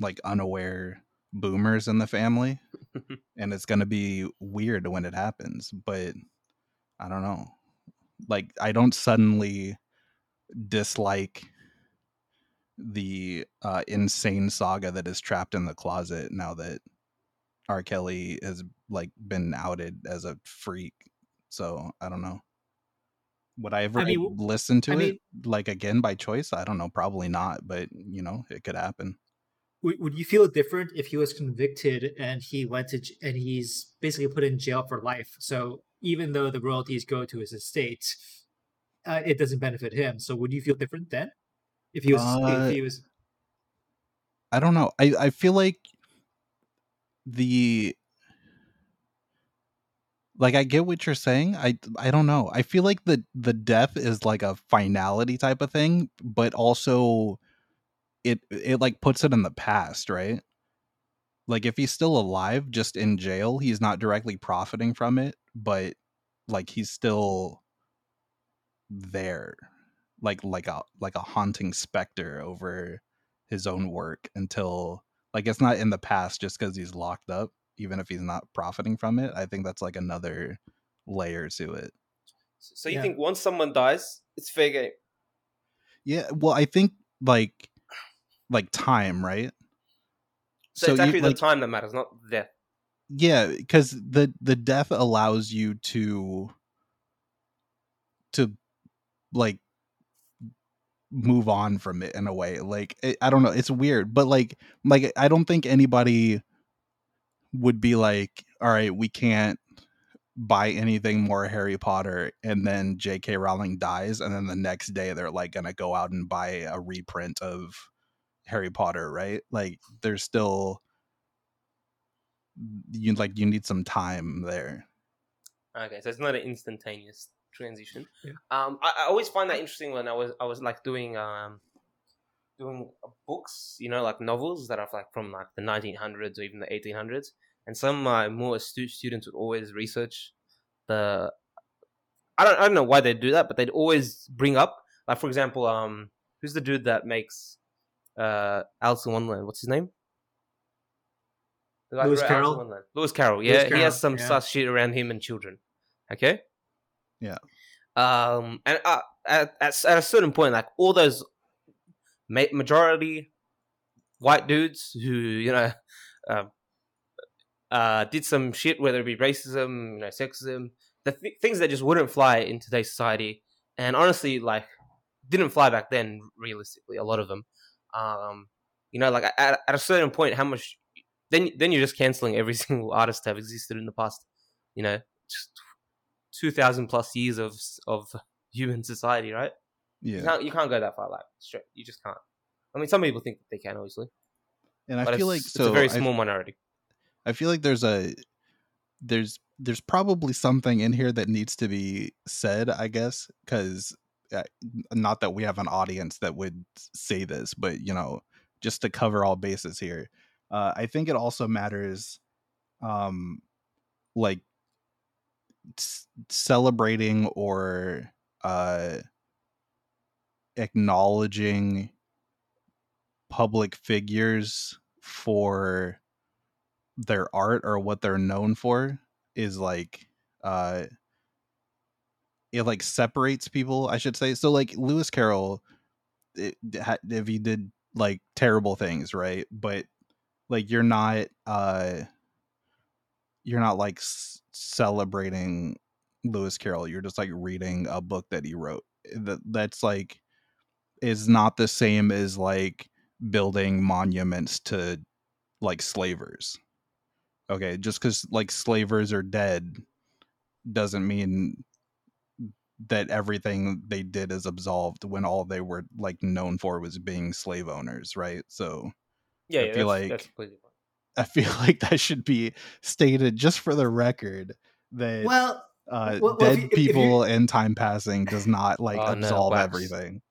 like unaware boomers in the family <laughs> and it's going to be weird when it happens but i don't know. Like i don't suddenly dislike the uh insane saga that is trapped in the closet now that r. Kelly has like been outed as a freak so i don't know would i ever I mean, listen to I it mean- like again by choice i don't know probably not but you know it could happen Would, would you feel different if he was convicted and he went to and he's basically put in jail for life? So even though the royalties go to his estate, uh, it doesn't benefit him. So would you feel different then? If he was, Uh, if he was, I don't know. I I feel like the like I get what you're saying. I I don't know. I feel like the the death is like a finality type of thing, but also it it like puts it in the past, right? Like if he's still alive just in jail, he's not directly profiting from it, but like he's still there. Like like a like a haunting specter over his own work until like it's not in the past just because he's locked up even if he's not profiting from it i think that's like another layer to it So you Yeah. think once someone dies, it's fair game? yeah well i think like like time right So, So it's you- actually like- the time that matters, not the death. yeah because the the death allows you to to like move on from it in a way like it, i don't know it's weird but like like i don't think anybody would be like all right we can't buy anything more harry potter and then jk rowling dies and then the next day they're like gonna go out and buy a reprint of harry potter right like there's still you like you need some time there Okay, so it's not an instantaneous transition. Yeah. Um, I, I always find that interesting when I was I was like doing um doing books, you know, like novels that are like from like the 1900s or even the 1800s, and some of my more astute students would always research the. I don't I don't know why they'd do that, but they'd always bring up like for example, um, who's the dude that makes uh Alice in Wonderland? What's his name? The guy who Lewis Alice in Carroll? Wonderland. Lewis Carroll. Yeah, he has some yeah. sus shit around him and children. Okay. Yeah. Um, and uh, at, at at a certain point, like all those majority white dudes who you know uh, <laughs> uh, did some shit, whether it be racism, you know, sexism, the th- things that just wouldn't fly in today's society, and honestly, like didn't fly back then. Realistically, a lot of them, um, you know, like at, at a certain point, how much then then you're just canceling every <laughs> single artist to have existed in the past, you know, just two thousand plus years of of human society, right? You Yeah, can't you can't go that far, like straight. You just can't. I mean, some people think that they can, obviously, and I but feel it's, like it's so a very I- small minority. I feel like there's a there's there's probably something in here that needs to be said, I guess, because uh, not that we have an audience that would say this, but you know, just to cover all bases here, uh, I think it also matters, um, like s- celebrating or uh acknowledging public figures for their art or what they're known for is like uh it like separates people i should say. So like lewis carroll it, if he did like terrible things right? But like you're not uh you're not like s- celebrating lewis carroll. You're just like reading a book that he wrote. That that's like is not the same as like building monuments to like slavers. Okay just because like slavers are dead doesn't mean that everything they did is absolved when all they were like known for was being slave owners right? So Yeah, I yeah feel that's, like- that's <laughs> i feel like that should be stated just for the record that Well, uh, well, well, if dead you- if- if people and time passing does not like Oh, absolve wax. everything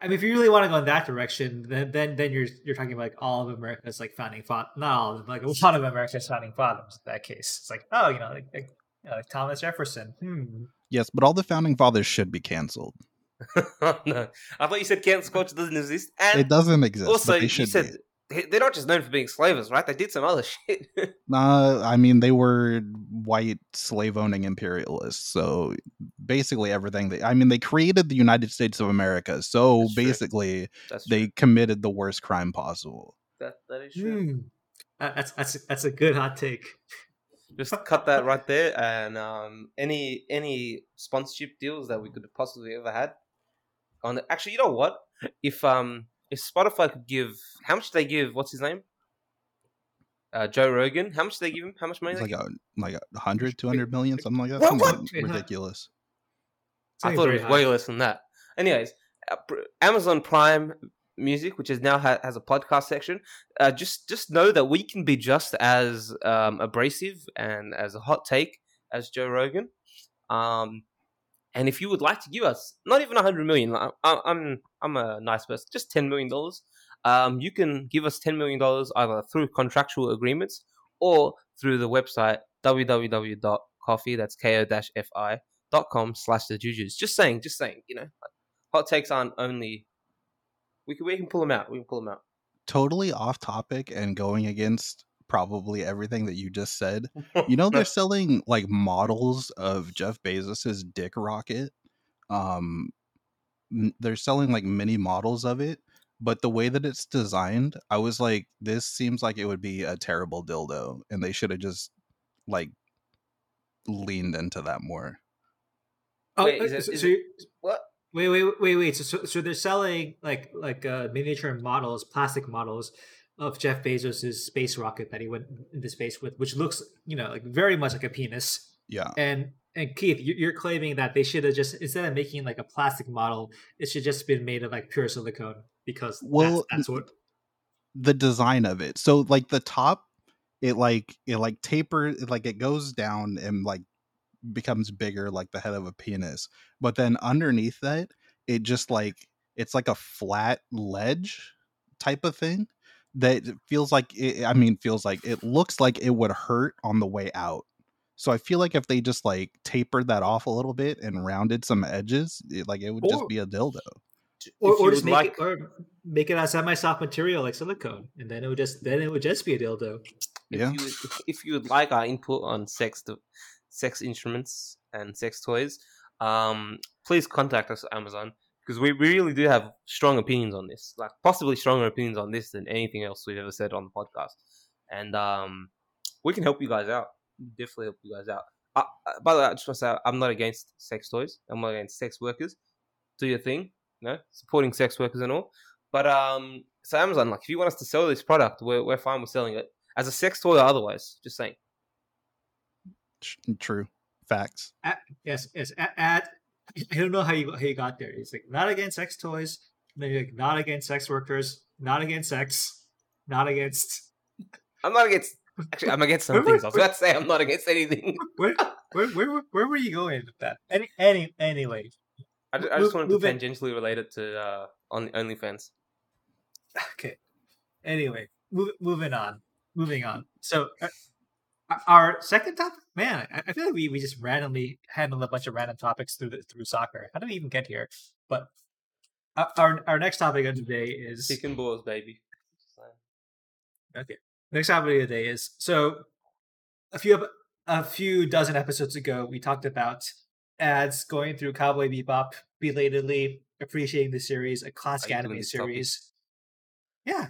I mean, if you really want to go in that direction, then then, then you're you're talking about like all of America's like founding fathers, not all of them, like a lot of America's founding fathers. In that case, it's like oh, you know, like, like, you know, like Thomas Jefferson. Hmm. yes but all the founding fathers should be canceled <laughs> no, I thought you said cancel culture doesn't exist, and it doesn't exist also but they you said be. They- they're not just known for being slavers, right? They did some other <laughs> shit. Uh, I mean, they were white slave owning imperialists. So basically, everything they, I mean, they created the United States of America. So That's basically, they committed the worst crime possible. That, that is true. Uh, That's that's that's a good hot take. Just cut that right there, and um, any any sponsorship deals that we could have possibly ever had. On the, actually, you know what? If um if Spotify could give, how much did they give? What's his name? Uh, Joe Rogan. How much did they give him? How much money? It's they like give a like a 100, 200 million, something like that. What- Something what? ridiculous. I thought it was high. way less than that. Anyways, uh, Amazon Prime Music, which is now ha- has a podcast section, uh, just just know that we can be just as um, abrasive and as a hot take as Joe Rogan. Um, and if you would like to give us not even a hundred million, I, I- I'm I'm a nice person, just ten million dollars. Um, you can give us ten million dollars either through contractual agreements or through the website www.ko-fi. That's ko-fi dot com slash the jujus. Just saying, just saying. You know, hot takes aren't only. We can we can pull them out. We can pull them out. Totally off topic and going against probably everything that you just said. You know, they're <laughs> selling like models of Jeff Bezos's dick rocket. Um, they're selling like mini models of it, but the way that it's designed, I was like, this seems like it would be a terrible dildo, and they should have just like leaned into that more. Oh, Wait, uh, is it- so, is so it- what? wait, wait, wait, wait. So, so, so they're selling like like uh, miniature models, plastic models of Jeff Bezos's space rocket that he went into space with, which looks, you know, like very much like a penis. Yeah, And and Keith, you- you're claiming that they should have just instead of making like a plastic model, it should just been made of like pure silicone because Well, that's, that's what. the design of it. So like the top, it like it like tapers, it, like it goes down and like becomes bigger, like the head of a penis. But then underneath that, it just like it's like a flat ledge type of thing that feels like it, I mean feels like it looks like it would hurt on the way out. So I feel like if they just like tapered that off a little bit and rounded some edges, it, like it would Or- just be a dildo. Or, or just make like, it or make it a semi-soft material like silicone, and then it would just then it would just be a dildo. if Yeah. you would, if you would like our input on sex to, sex instruments and sex toys, um, please contact us at Amazon because we, we really do have strong opinions on this, like possibly stronger opinions on this than anything else we've ever said on the podcast, and um, we can help you guys out. Definitely help you guys out. Uh, uh, by the way, I just want to say I'm not against sex toys. I'm not against sex workers. Do your thing, you know, supporting sex workers and all. But um, so Amazon, like, if you want us to sell this product, we're we're fine with selling it as a sex toy or otherwise. Just saying. True facts. Yes, yes. At, at I don't know how you how you got there. It's like not against sex toys, then you're like not against sex workers, not against sex, not against. I'm not against. Actually, I'm against <laughs> some Where- things. I was where- about to say I'm not against anything. <laughs> Where where where, were- where were you going with that? Any any anyway. I just, I just wanted to move it- tangentially relate it to uh, on OnlyFans. Okay. Anyway, move, moving on. Moving on. So, uh, our second topic, man, I, feel like we, we just randomly handled a bunch of random topics through the, through soccer. How did we even get here? But uh, our our next topic of today is Chicken balls, baby. okay. Next topic of the day is so a few a few dozen episodes ago we talked about ads going through Cowboy Bebop belatedly appreciating the series, a classic Are you doing anime this topic? series. Yeah,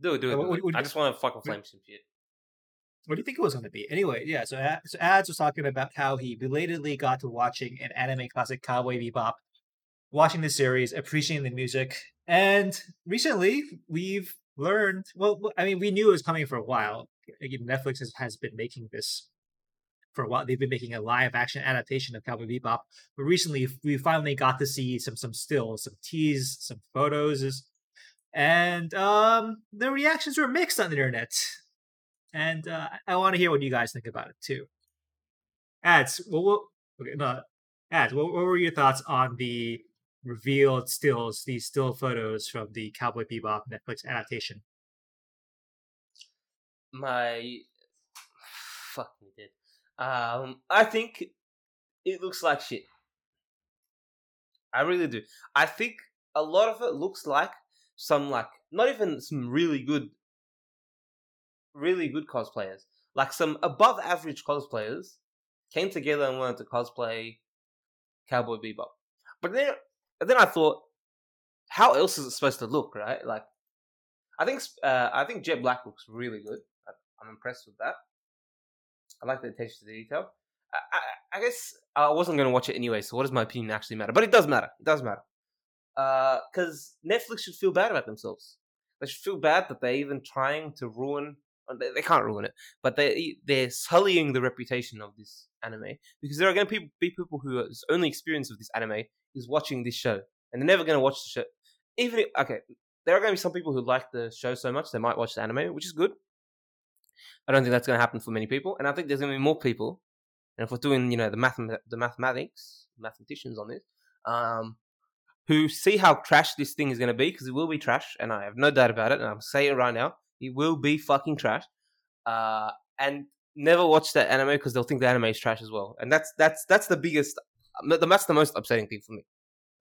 Do it, do it. Uh, do what- it. what- I just want to fucking flame some shit. What do you think it was going to be? Anyway, yeah. So, so Ads was talking about how he belatedly got to watching an anime classic, Cowboy Bebop, watching the series, appreciating the music, and recently we've learned. Well, I mean, we knew it was coming for a while. Netflix has, has been making this for a while. They've been making a live action adaptation of Cowboy Bebop, but recently we finally got to see some some stills, some teas, some photos, and um, the reactions were mixed on the internet and uh, I want to hear what you guys think about it too. Ads, what, okay, no, ads. What, what were your thoughts on the revealed stills, these still photos from the Cowboy Bebop Netflix adaptation? My fuck me dead. Um, I think it looks like shit. I really do. I think a lot of it looks like some like not even some really good, really good cosplayers. Like some above average cosplayers came together and wanted to cosplay Cowboy Bebop. But then, then I thought, how else is it supposed to look, right? Like, I think uh, I think Jet Black looks really good. I'm impressed with that. I like the attention to detail. I, I, I guess I wasn't going to watch it anyway, so what does my opinion actually matter? But it does matter. It does matter. Because Netflix should feel bad about themselves. They should feel bad that they're even trying to ruin. Uh, They, they can't ruin it, but they they're sullying the reputation of this anime because there are going to be people whose only experience of this anime is watching this show, and they're never going to watch the show. Even if, okay, there are going to be some people who like the show so much they might watch the anime, which is good. I don't think that's going to happen for many people, and I think there's going to be more people. And if we're doing, you know, the math, the mathematics, mathematicians on this, um, who see how trash this thing is going to be, because it will be trash, and I have no doubt about it, and I'm saying it right now, it will be fucking trash. Uh, and never watch that anime because they'll think the anime is trash as well, and that's that's that's the biggest, that's the most upsetting thing for me.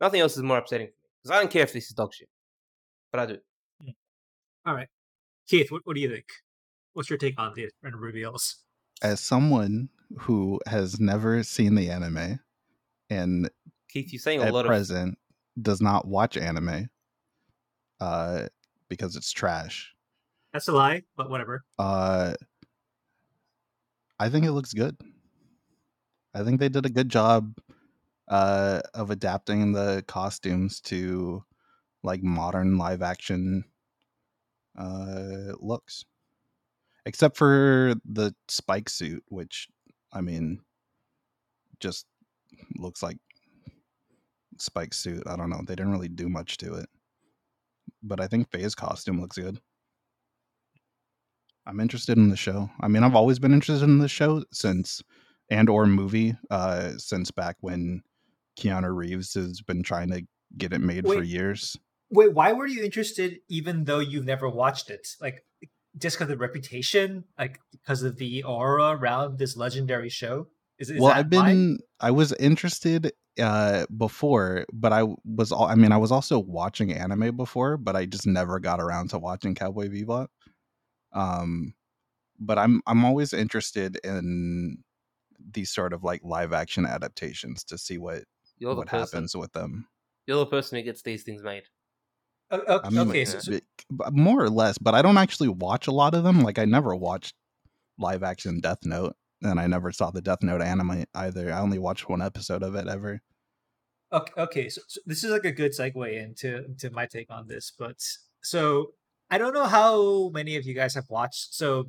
Nothing else is more upsetting for me because I don't care if this is dog shit, but I do. All right, Keith, what, what do you think? What's your take on the and reveals? As someone who has never seen the anime and Keith, you're saying a at lot of present does not watch anime uh because it's trash. That's a lie, but whatever. Uh I think it looks good. I think they did a good job uh of adapting the costumes to like modern live action uh looks. Except for the spike suit which I mean just looks like spike suit. I don't know. They didn't really do much to it. But I think Faye's costume looks good. I'm interested in the show. I mean, I've always been interested in the show since and or movie uh since back when Keanu Reeves has been trying to get it made for years. Wait, why were you interested even though you've never watched it? Like just because of the reputation, like because of the aura around this legendary show? Is, is well, I've why? been I was interested uh before, but I was all I mean I was also watching anime before, but I just never got around to watching Cowboy Bebop. Um but I'm I'm always interested in these sort of like live action adaptations to see what You're what happens with them. You're the person who gets these things made. O- o- I mean, okay, so, so b- b- more or less, but I don't actually watch a lot of them. Like I never watched live action Death Note, and I never saw the Death Note anime either. I only watched one episode of it ever. Okay, okay so, so this is like a good segue into into my take on this. But so I don't know how many of you guys have watched. So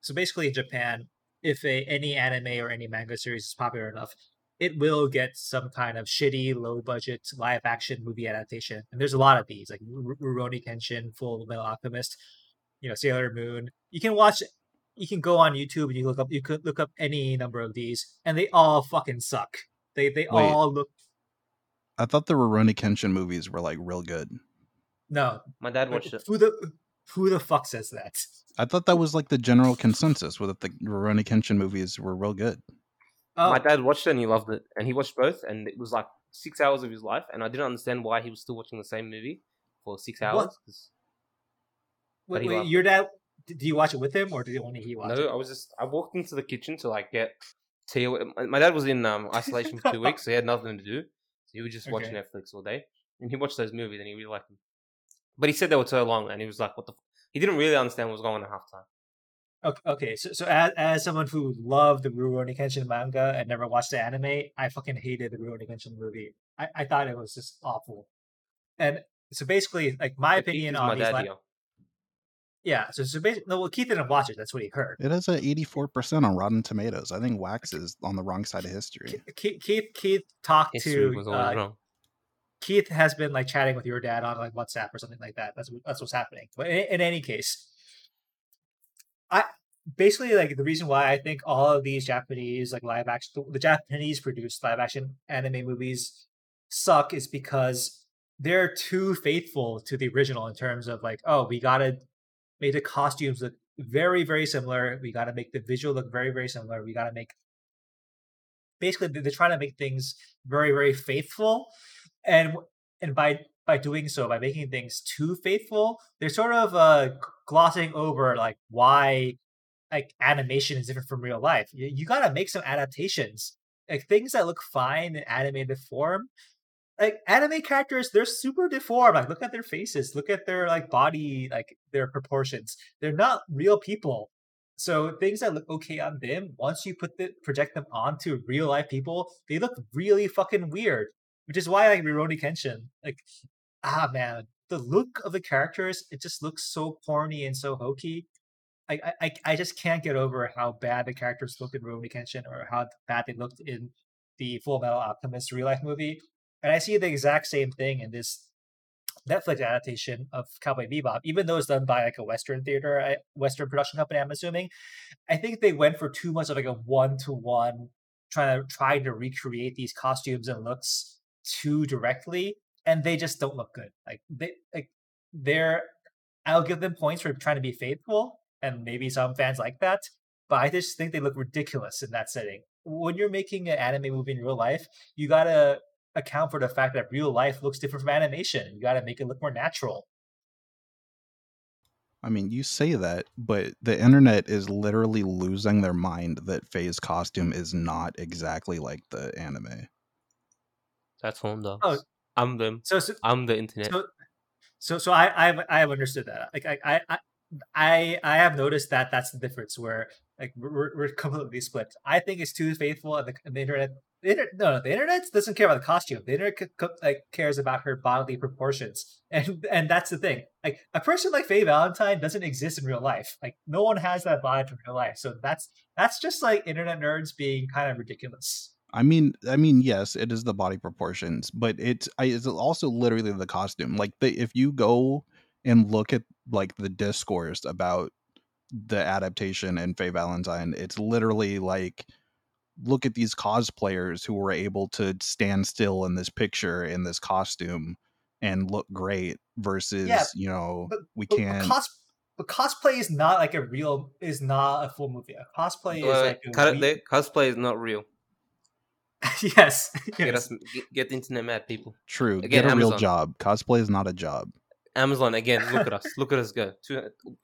so basically, in Japan, if a any anime or any manga series is popular enough, it will get some kind of shitty, low budget live action movie adaptation. And there's a lot of these, like Rurouni Kenshin, Full Metal Alchemist, you know, Sailor Moon. You can watch. You can go on YouTube and you look up. You could look up any number of these, and they all fucking suck. They they Wait. all look I thought the Rurouni Kenshin movies were like real good. No. My dad watched it. Who the who the fuck says that? I thought that was like the general consensus, was that the Rurouni Kenshin movies were real good. Oh, My dad watched it and he loved it, and he watched both, and it was like six hours of his life, and I didn't understand why he was still watching the same movie for six What? hours. 'cause- wait, wait, your dad? Did you watch it with him, or did only he watch No, it? I was just I walked into the kitchen to like get tea. My my dad was in um, isolation for two <laughs> weeks, so he had nothing to do. So he would just watch Okay. Netflix all day, and he watched those movies, and he really liked them. But he said they were so long, and he was like, "What the?" F-? He didn't really understand what was going on at halftime. Okay, okay. So, so as, as someone who loved the Rurouni Kenshin manga and never watched the anime, I fucking hated the Rurouni Kenshin movie. I, I thought it was just awful. And so basically, like my But opinion on my these, dad li- here. yeah. So, so basically, no, well, Keith didn't watch it. That's what he heard. It has a 84% on Rotten Tomatoes. I think Wax is on the wrong side of history. Keith, Keith, Keith talked History to was uh, wrong. Keith has been like chatting with your dad on like WhatsApp or something like that. That's that's what's happening. But in, in any case, I basically like the reason why I think all of these Japanese like live action, the Japanese produced live action anime movies suck is because they're too faithful to the original in terms of like, oh, we gotta make the costumes look very very similar. We gotta make the visual look very very similar. We gotta make basically they're trying to make things very very faithful and and by by doing so by making things too faithful they're sort of uh glossing over like why like animation is different from real life. You, you gotta make some adaptations. Like things that look fine in animated form like anime characters they're super deformed like look at their faces look at their like body like their proportions. They're not real people. So things that look okay on them once you put the project them onto real life people they look really fucking weird which is why like Rurouni Kenshin, like ah man, the look of the characters, it just looks so corny and so hokey. I I I- just can't get over how bad the characters look in Rurouni Kenshin or how bad they looked in the Full Metal Alchemist real life movie. And I see the exact same thing in this Netflix adaptation of Cowboy Bebop, even though it's done by like a Western theater, Western production company. I'm assuming. I think they went for too much of like a one to one, trying to trying to recreate these costumes and looks too directly, and they just don't look good. Like they like they're. I'll give them points for trying to be faithful, and maybe some fans like that. But I just think they look ridiculous in that setting. When you're making an anime movie in real life, you gotta account for the fact that real life looks different from animation. You gotta make it look more natural. I mean, you say that, but the internet is literally losing their mind that Faye's costume is not exactly like the anime. That's home dogs. Oh. I'm them. So, so I'm the internet. so so so I I've I have understood that. Like I I I- I I have noticed that that's the difference where like we're, we're- <laughs> completely split. I think it's too faithful, and the, and the internet. The internet, no, no, the internet doesn't care about the costume. The internet c- c- like cares about her bodily proportions, <laughs> and and that's the thing. Like a person like Faye Valentine doesn't exist in real life. Like no one has that body in real life. So that's that's just like internet nerds being kind of ridiculous. I mean, I mean, yes, it is the body proportions, but it's I, it's also literally the costume. Like the if you go and look at like the discourse about the adaptation and Faye Valentine, it's literally like look at these cosplayers who were able to stand still in this picture in this costume and look great versus yeah, you know but- we But, but can't cos- but cosplay is not like a real is not a full movie. A cosplay is Wait, like a cut it we- Cosplay is not real. <laughs> yes. Get yes. us get, get the internet mad, people. true Again, get a real job cosplay is not a job Amazon again. Look at <laughs> us. Look at us go. Two,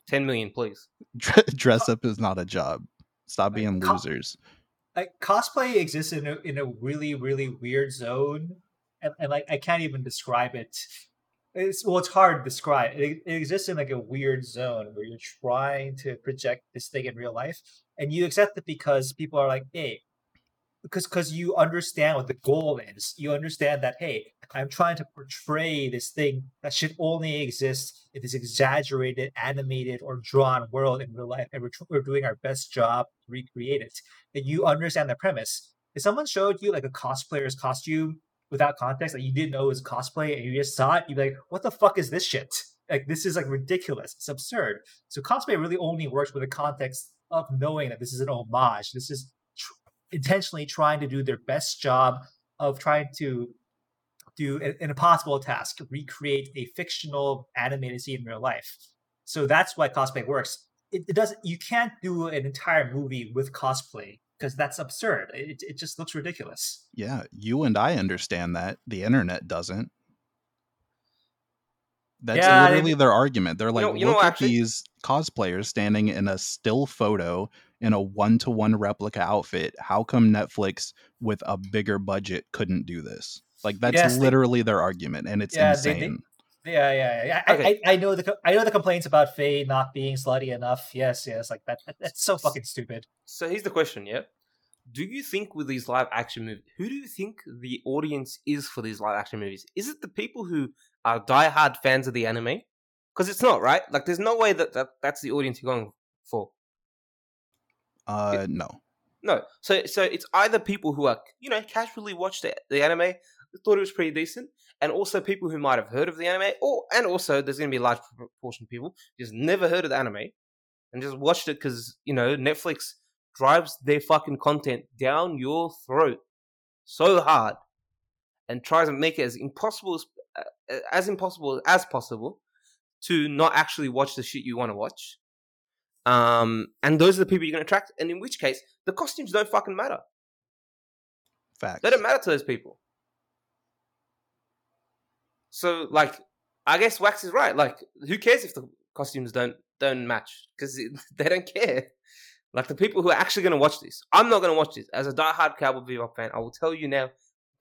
10 million, please. dress up is not a job stop Like, being co- losers like cosplay exists in a in a really really weird zone, and, and like I can't even describe it. It's well, it's hard to describe. It, it exists in like a weird zone where you're trying to project this thing in real life, and you accept it because people are like, hey, because because you understand what the goal is. You understand that hey, I'm trying to portray this thing that should only exist in this exaggerated, animated, or drawn world in real life, and we're, we're doing our best job to recreate it. And you understand the premise. If someone showed you like a cosplayer's costume without context that you didn't know it was cosplay and you just saw it, you'd be like, "What the fuck is this shit? Like this is like ridiculous. It's absurd." So cosplay really only works with the context of knowing that this is an homage. This is intentionally trying to do their best job of trying to do an, impossible task, recreate a fictional animated scene in real life. So that's why cosplay works. It, it doesn't. You can't do an entire movie with cosplay because that's absurd. It, it just looks ridiculous. yeah you and i understand that the internet doesn't that's Yeah, literally mean- their argument they're like know- you know look what, at actually- these cosplayers standing in a still photo in a one-to-one replica outfit how come netflix with a bigger budget couldn't do this like that's Yes, they- literally their argument and it's Yeah, they- they- insane Yeah, yeah, yeah. I, Okay. I, I know the I know the complaints about Faye not being slutty enough. Yes, yes, like that. that- That's so fucking stupid. So here's the question, yeah? Do you think with these live action movies, who do you think the audience is for these live action movies? Is it the people who are diehard fans of the anime? Because it's not, right? Like, there's no way that, that that's the audience you're going for. uh no No. So so it's either people who are, you know, casually watched the, the anime, thought it was pretty decent, and also people who might have heard of the anime, or and also there's going to be a large proportion of people who just never heard of the anime and just watched it because, you know, Netflix drives their fucking content down your throat so hard and tries to make it as impossible as, uh, as impossible as possible to not actually watch the shit you want to watch. Um, and those are the people you're going to attract. And in which case, the costumes don't fucking matter. facts They don't matter to those people. So, like, I guess Wax is right. Like, who cares if the costumes don't don't match? Because <laughs> they don't care. Like the people who are actually going to watch this, I'm not going to watch this. As a diehard Cowboy Bebop fan, I will tell you now,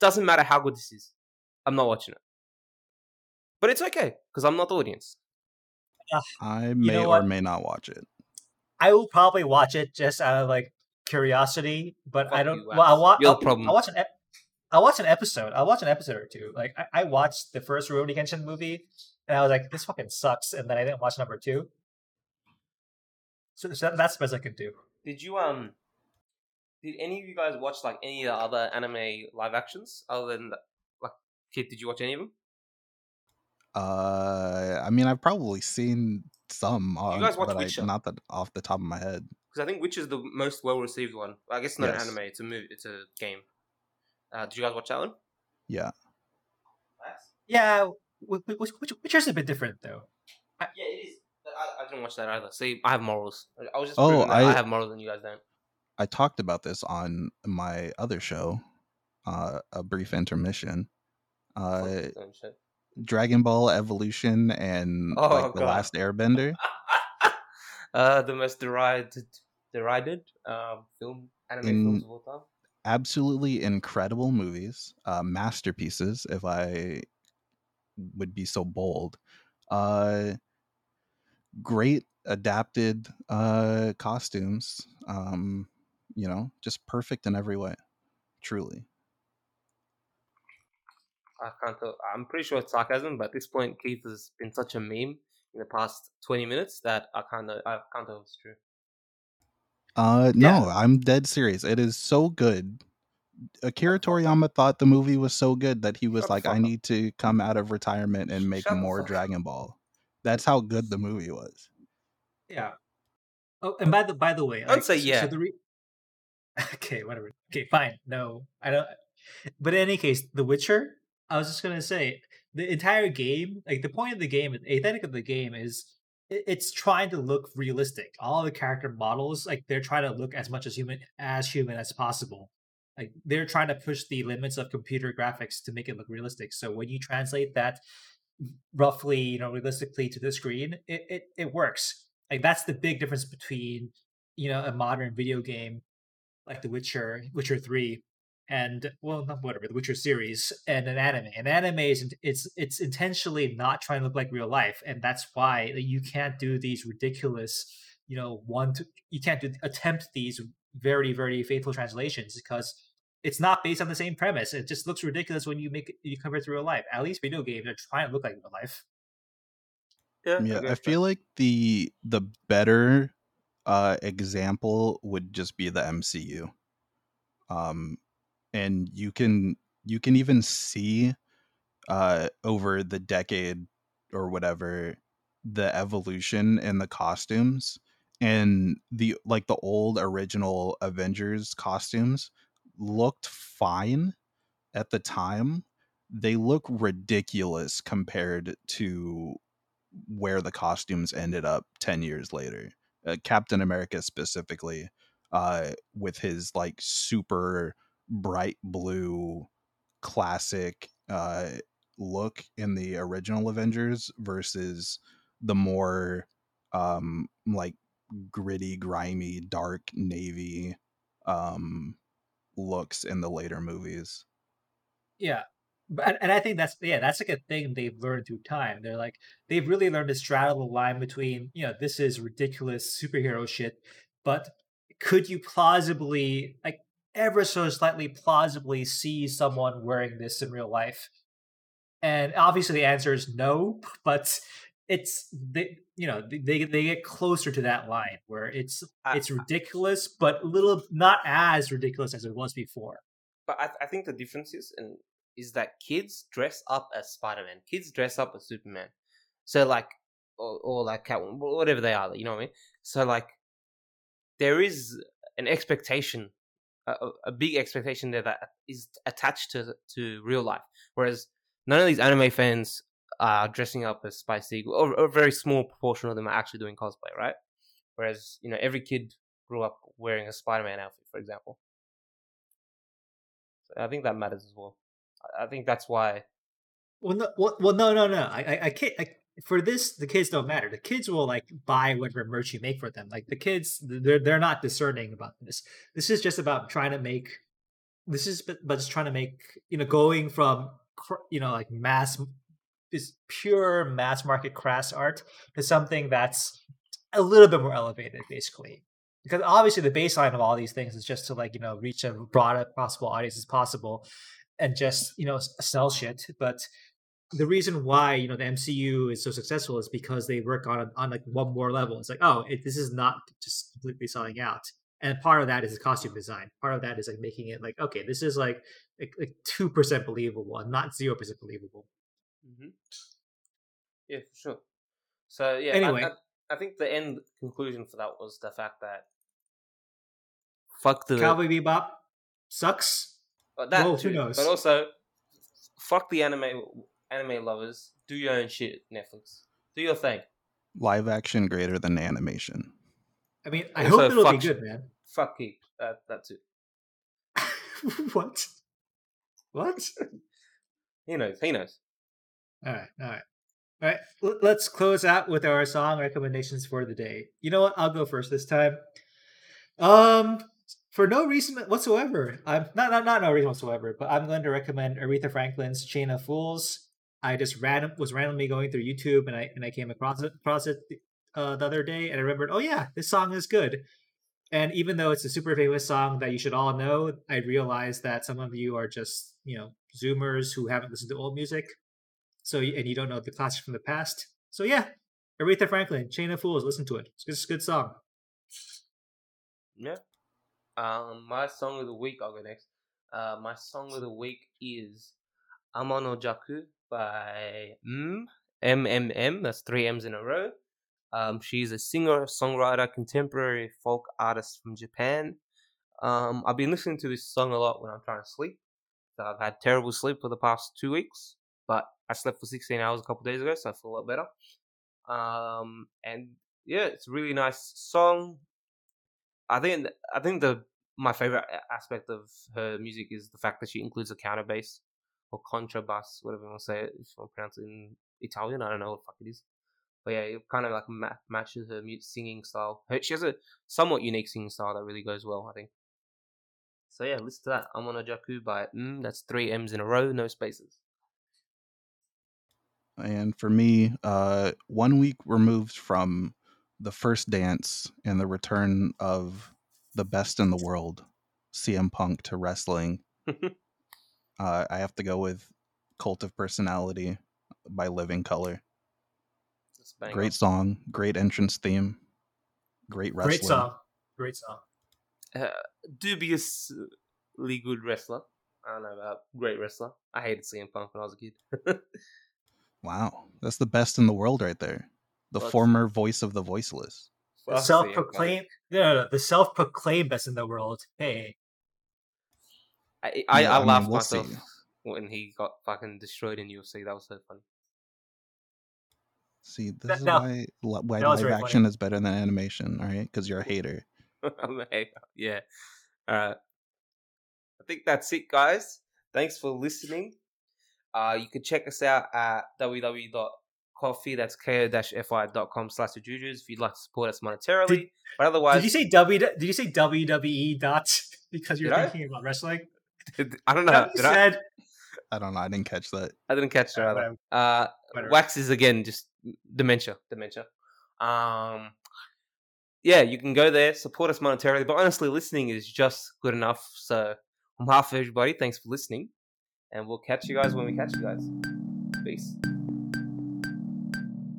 doesn't matter how good this is, I'm not watching it. But it's okay because I'm not the audience. Uh, i may know or what? may not watch it I will probably watch it just out of like curiosity, but I don't. you, well, I Wax. watch. You're the I'll, problem. I'll watch an. Ep- I'll watch an episode. I'll watch an episode or two. Like I, I watched the first Rurouni Kenshin movie, and I was like, "This fucking sucks," and then I didn't watch number two. So, so that's the best I could do. Did you um? Did any of you guys watch like any of the other anime live actions other than the, like Kid? Did you watch any of them? uh i mean i've probably seen some on, guys watch but I, Witcher? not that off the top of my head Because I think Witch is the most well received one. I guess it's not Yes. an anime; it's a movie. It's a game. Uh, did you guys watch that one? yeah Yeah, which, which, which, Witcher's a bit different though. Yeah, it is. I, I didn't watch that either. See, I have morals. I was just Oh, I, I- have morals and you guys don't. I talked about this on my other show, uh, a brief intermission. Uh, Fuck this own shit. Dragon Ball Evolution and Oh, like the God. Last Airbender. <laughs> uh, the most derided, derided um, film anime In- films of all time. Absolutely incredible movies, uh, masterpieces. If I would be so bold, uh, great adapted uh, costumes. Um, you know, just perfect in every way. Truly. I can't tell. I'm pretty sure it's sarcasm, but at this point, Keith has been such a meme in the past 20 minutes that I can't. know- I can't tell if it's true. Uh, Yeah. no, I'm dead serious. It is so good. Akira <laughs> Toriyama thought the movie was so good that he was Shut like, I need to come out of retirement and make Shut more. Dragon Ball. That's how good the movie was. Yeah. Oh, and by the by the way, I would like, say yeah. So the re- <laughs> okay, whatever. Okay, fine. No, I don't. But in any case, The Witcher. I was just gonna say the entire game, like the point of the game, the aesthetic of the game is it's trying to look realistic. All the character models, like they're trying to look as much as human as human as possible. Like they're trying to push the limits of computer graphics to make it look realistic. So when you translate that roughly, you know, realistically to the screen, it it, it works. Like that's the big difference between you know a modern video game like The Witcher, Witcher Three, and well, not whatever the Witcher series and an anime. An anime is it's it's intentionally not trying to look like real life, and that's why you can't do these ridiculous, you know, one to, you can't do attempt these very very faithful translations because it's not based on the same premise. It just looks ridiculous when you make it, you compare it to real life. At least video games are trying to look like real life. Yeah, yeah. I, I feel like the the better uh, example would just be the MCU. Um, and you can you can even see uh, over the decade or whatever the evolution in the costumes and the like the old original Avengers costumes looked fine at the time. They look ridiculous compared to where the costumes ended up 10 years later uh, Captain America specifically, uh, with his like super bright blue classic uh, look in the original Avengers versus the more um, like gritty, grimy, dark navy um, looks in the later movies. Yeah, and, and I think that's yeah, that's like a thing they've learned through time. They're like they've really learned to straddle the line between you know this is ridiculous superhero shit, but could you plausibly like ever so slightly plausibly see someone wearing this in real life? And obviously the answer is no, <laughs> but it's they you know they they get closer to that line where it's it's ridiculous, but little not as ridiculous as it was before. But I, I think the difference is, and is that kids dress up as Spider Man, kids dress up as Superman. So like, or, or like Catwoman, whatever they are, you know what I mean? So like, there is an expectation, a, a big expectation there that is attached to to real life. Whereas none of these anime fans are dressing up as Spike Spiegel, or, a very small proportion of them are actually doing cosplay, right? Whereas you know every kid grew up wearing a Spider Man outfit, for example. So I think that matters as well. I think that's why. Well, no, well, well no, no, no. I, I, I can't. I, for this, the kids don't matter. The kids will like buy whatever merch you make for them. Like the kids, they're they're not discerning about this. This is just about trying to make. This is but just trying to make you know going from you know like mass is pure mass market crass art to something that's a little bit more elevated, basically. Because obviously the baseline of all these things is just to like you know reach a broad possible audience as possible, and just you know sell shit. But the reason why you know the MCU is so successful is because they work on on like one more level. It's like oh, it, this is not just completely selling out, and part of that is the costume design. Part of that is like making it like okay, this is like like two percent believable and not zero percent believable. Mm-hmm. Yeah, for sure. So yeah, anyway, I, I, I, think the end conclusion for that was the fact that fuck the Cowboy Bebop sucks but that well, too, who knows? But also, fuck the anime anime lovers. Do your own shit, Netflix. Do your thing. Live action greater than animation. I mean, I also, hope it'll be good, man. Fuck you. Uh, that's <laughs> it. what? What? <laughs> he knows. He knows. All right. All right. All right. L- let's close out with our song recommendations for the day. You know what? I'll go first this time. Um, for no reason whatsoever. I'm not not not no reason whatsoever, but I'm going to recommend Aretha Franklin's "Chain of Fools." I just random was randomly going through YouTube and I and I came across it across it uh, the other day and I remembered, oh yeah, this song is good. And even though it's a super famous song that you should all know, I realized that some of you are just you know Zoomers who haven't listened to old music, so and you don't know the classics from the past. So yeah, Aretha Franklin, "Chain of Fools." Listen to it. It's a good song. Yeah, um, my song of the week, I'll go next. Uh, my song of the week is Amanojaku by M, M, that's three M's in a row. Um, she's a singer, songwriter, contemporary folk artist from Japan. Um, I've been listening to this song a lot when I'm trying to sleep. I've had terrible sleep for the past two weeks. But I slept for 16 hours a couple days ago, so I feel a lot better. Um, and yeah, it's a really nice song. I think I think the my favorite aspect of her music is the fact that she includes a counter bass or contrabass, whatever you want to say it. If you pronounce it in Italian, I don't know what the fuck it is. But yeah, it kind of like ma- matches her mute singing style. Her, she has a somewhat unique singing style that really goes well, I think. So yeah, listen to that. Amanojaku by mm, that's three M's in a row, no spaces. And for me, uh, one week removed from the first dance and the return of the best in the world, CM Punk to wrestling. <laughs> uh, I have to go with Cult of Personality by Living Colour. Great song, great entrance theme, great wrestling. Great song, great song. Uh, dubiously good wrestler. I don't know about great wrestler. I hated CM Punk when I was a kid. <laughs> wow, that's the best in the world right there. The former voice of the voiceless. The self-proclaimed, no, no, no, the self-proclaimed best in the world. Hey, I I, yeah, I, I laughed mean, we'll myself see. when he got fucking destroyed in UFC. That was so funny. See, this that, is no, why why live action funny. is better than animation. All right, because you're a <laughs> hater. I'm a hater. Yeah. All right. I think that's it, guys. Thanks for listening. Uh, you can check us out at www.coffee, that's ko-fi.com slash the jujus if you'd like to support us monetarily. Did, but otherwise... Did you say W? Did you say WWE dot <laughs> because you're thinking I? about wrestling? I don't know. You said... I don't know. I didn't catch that. I didn't catch that either. Uh, Wax is again just dementia, dementia. Um, yeah, you can go there, support us monetarily, but honestly, listening is just good enough. So, on behalf of everybody, thanks for listening, and we'll catch you guys when we catch you guys. Peace.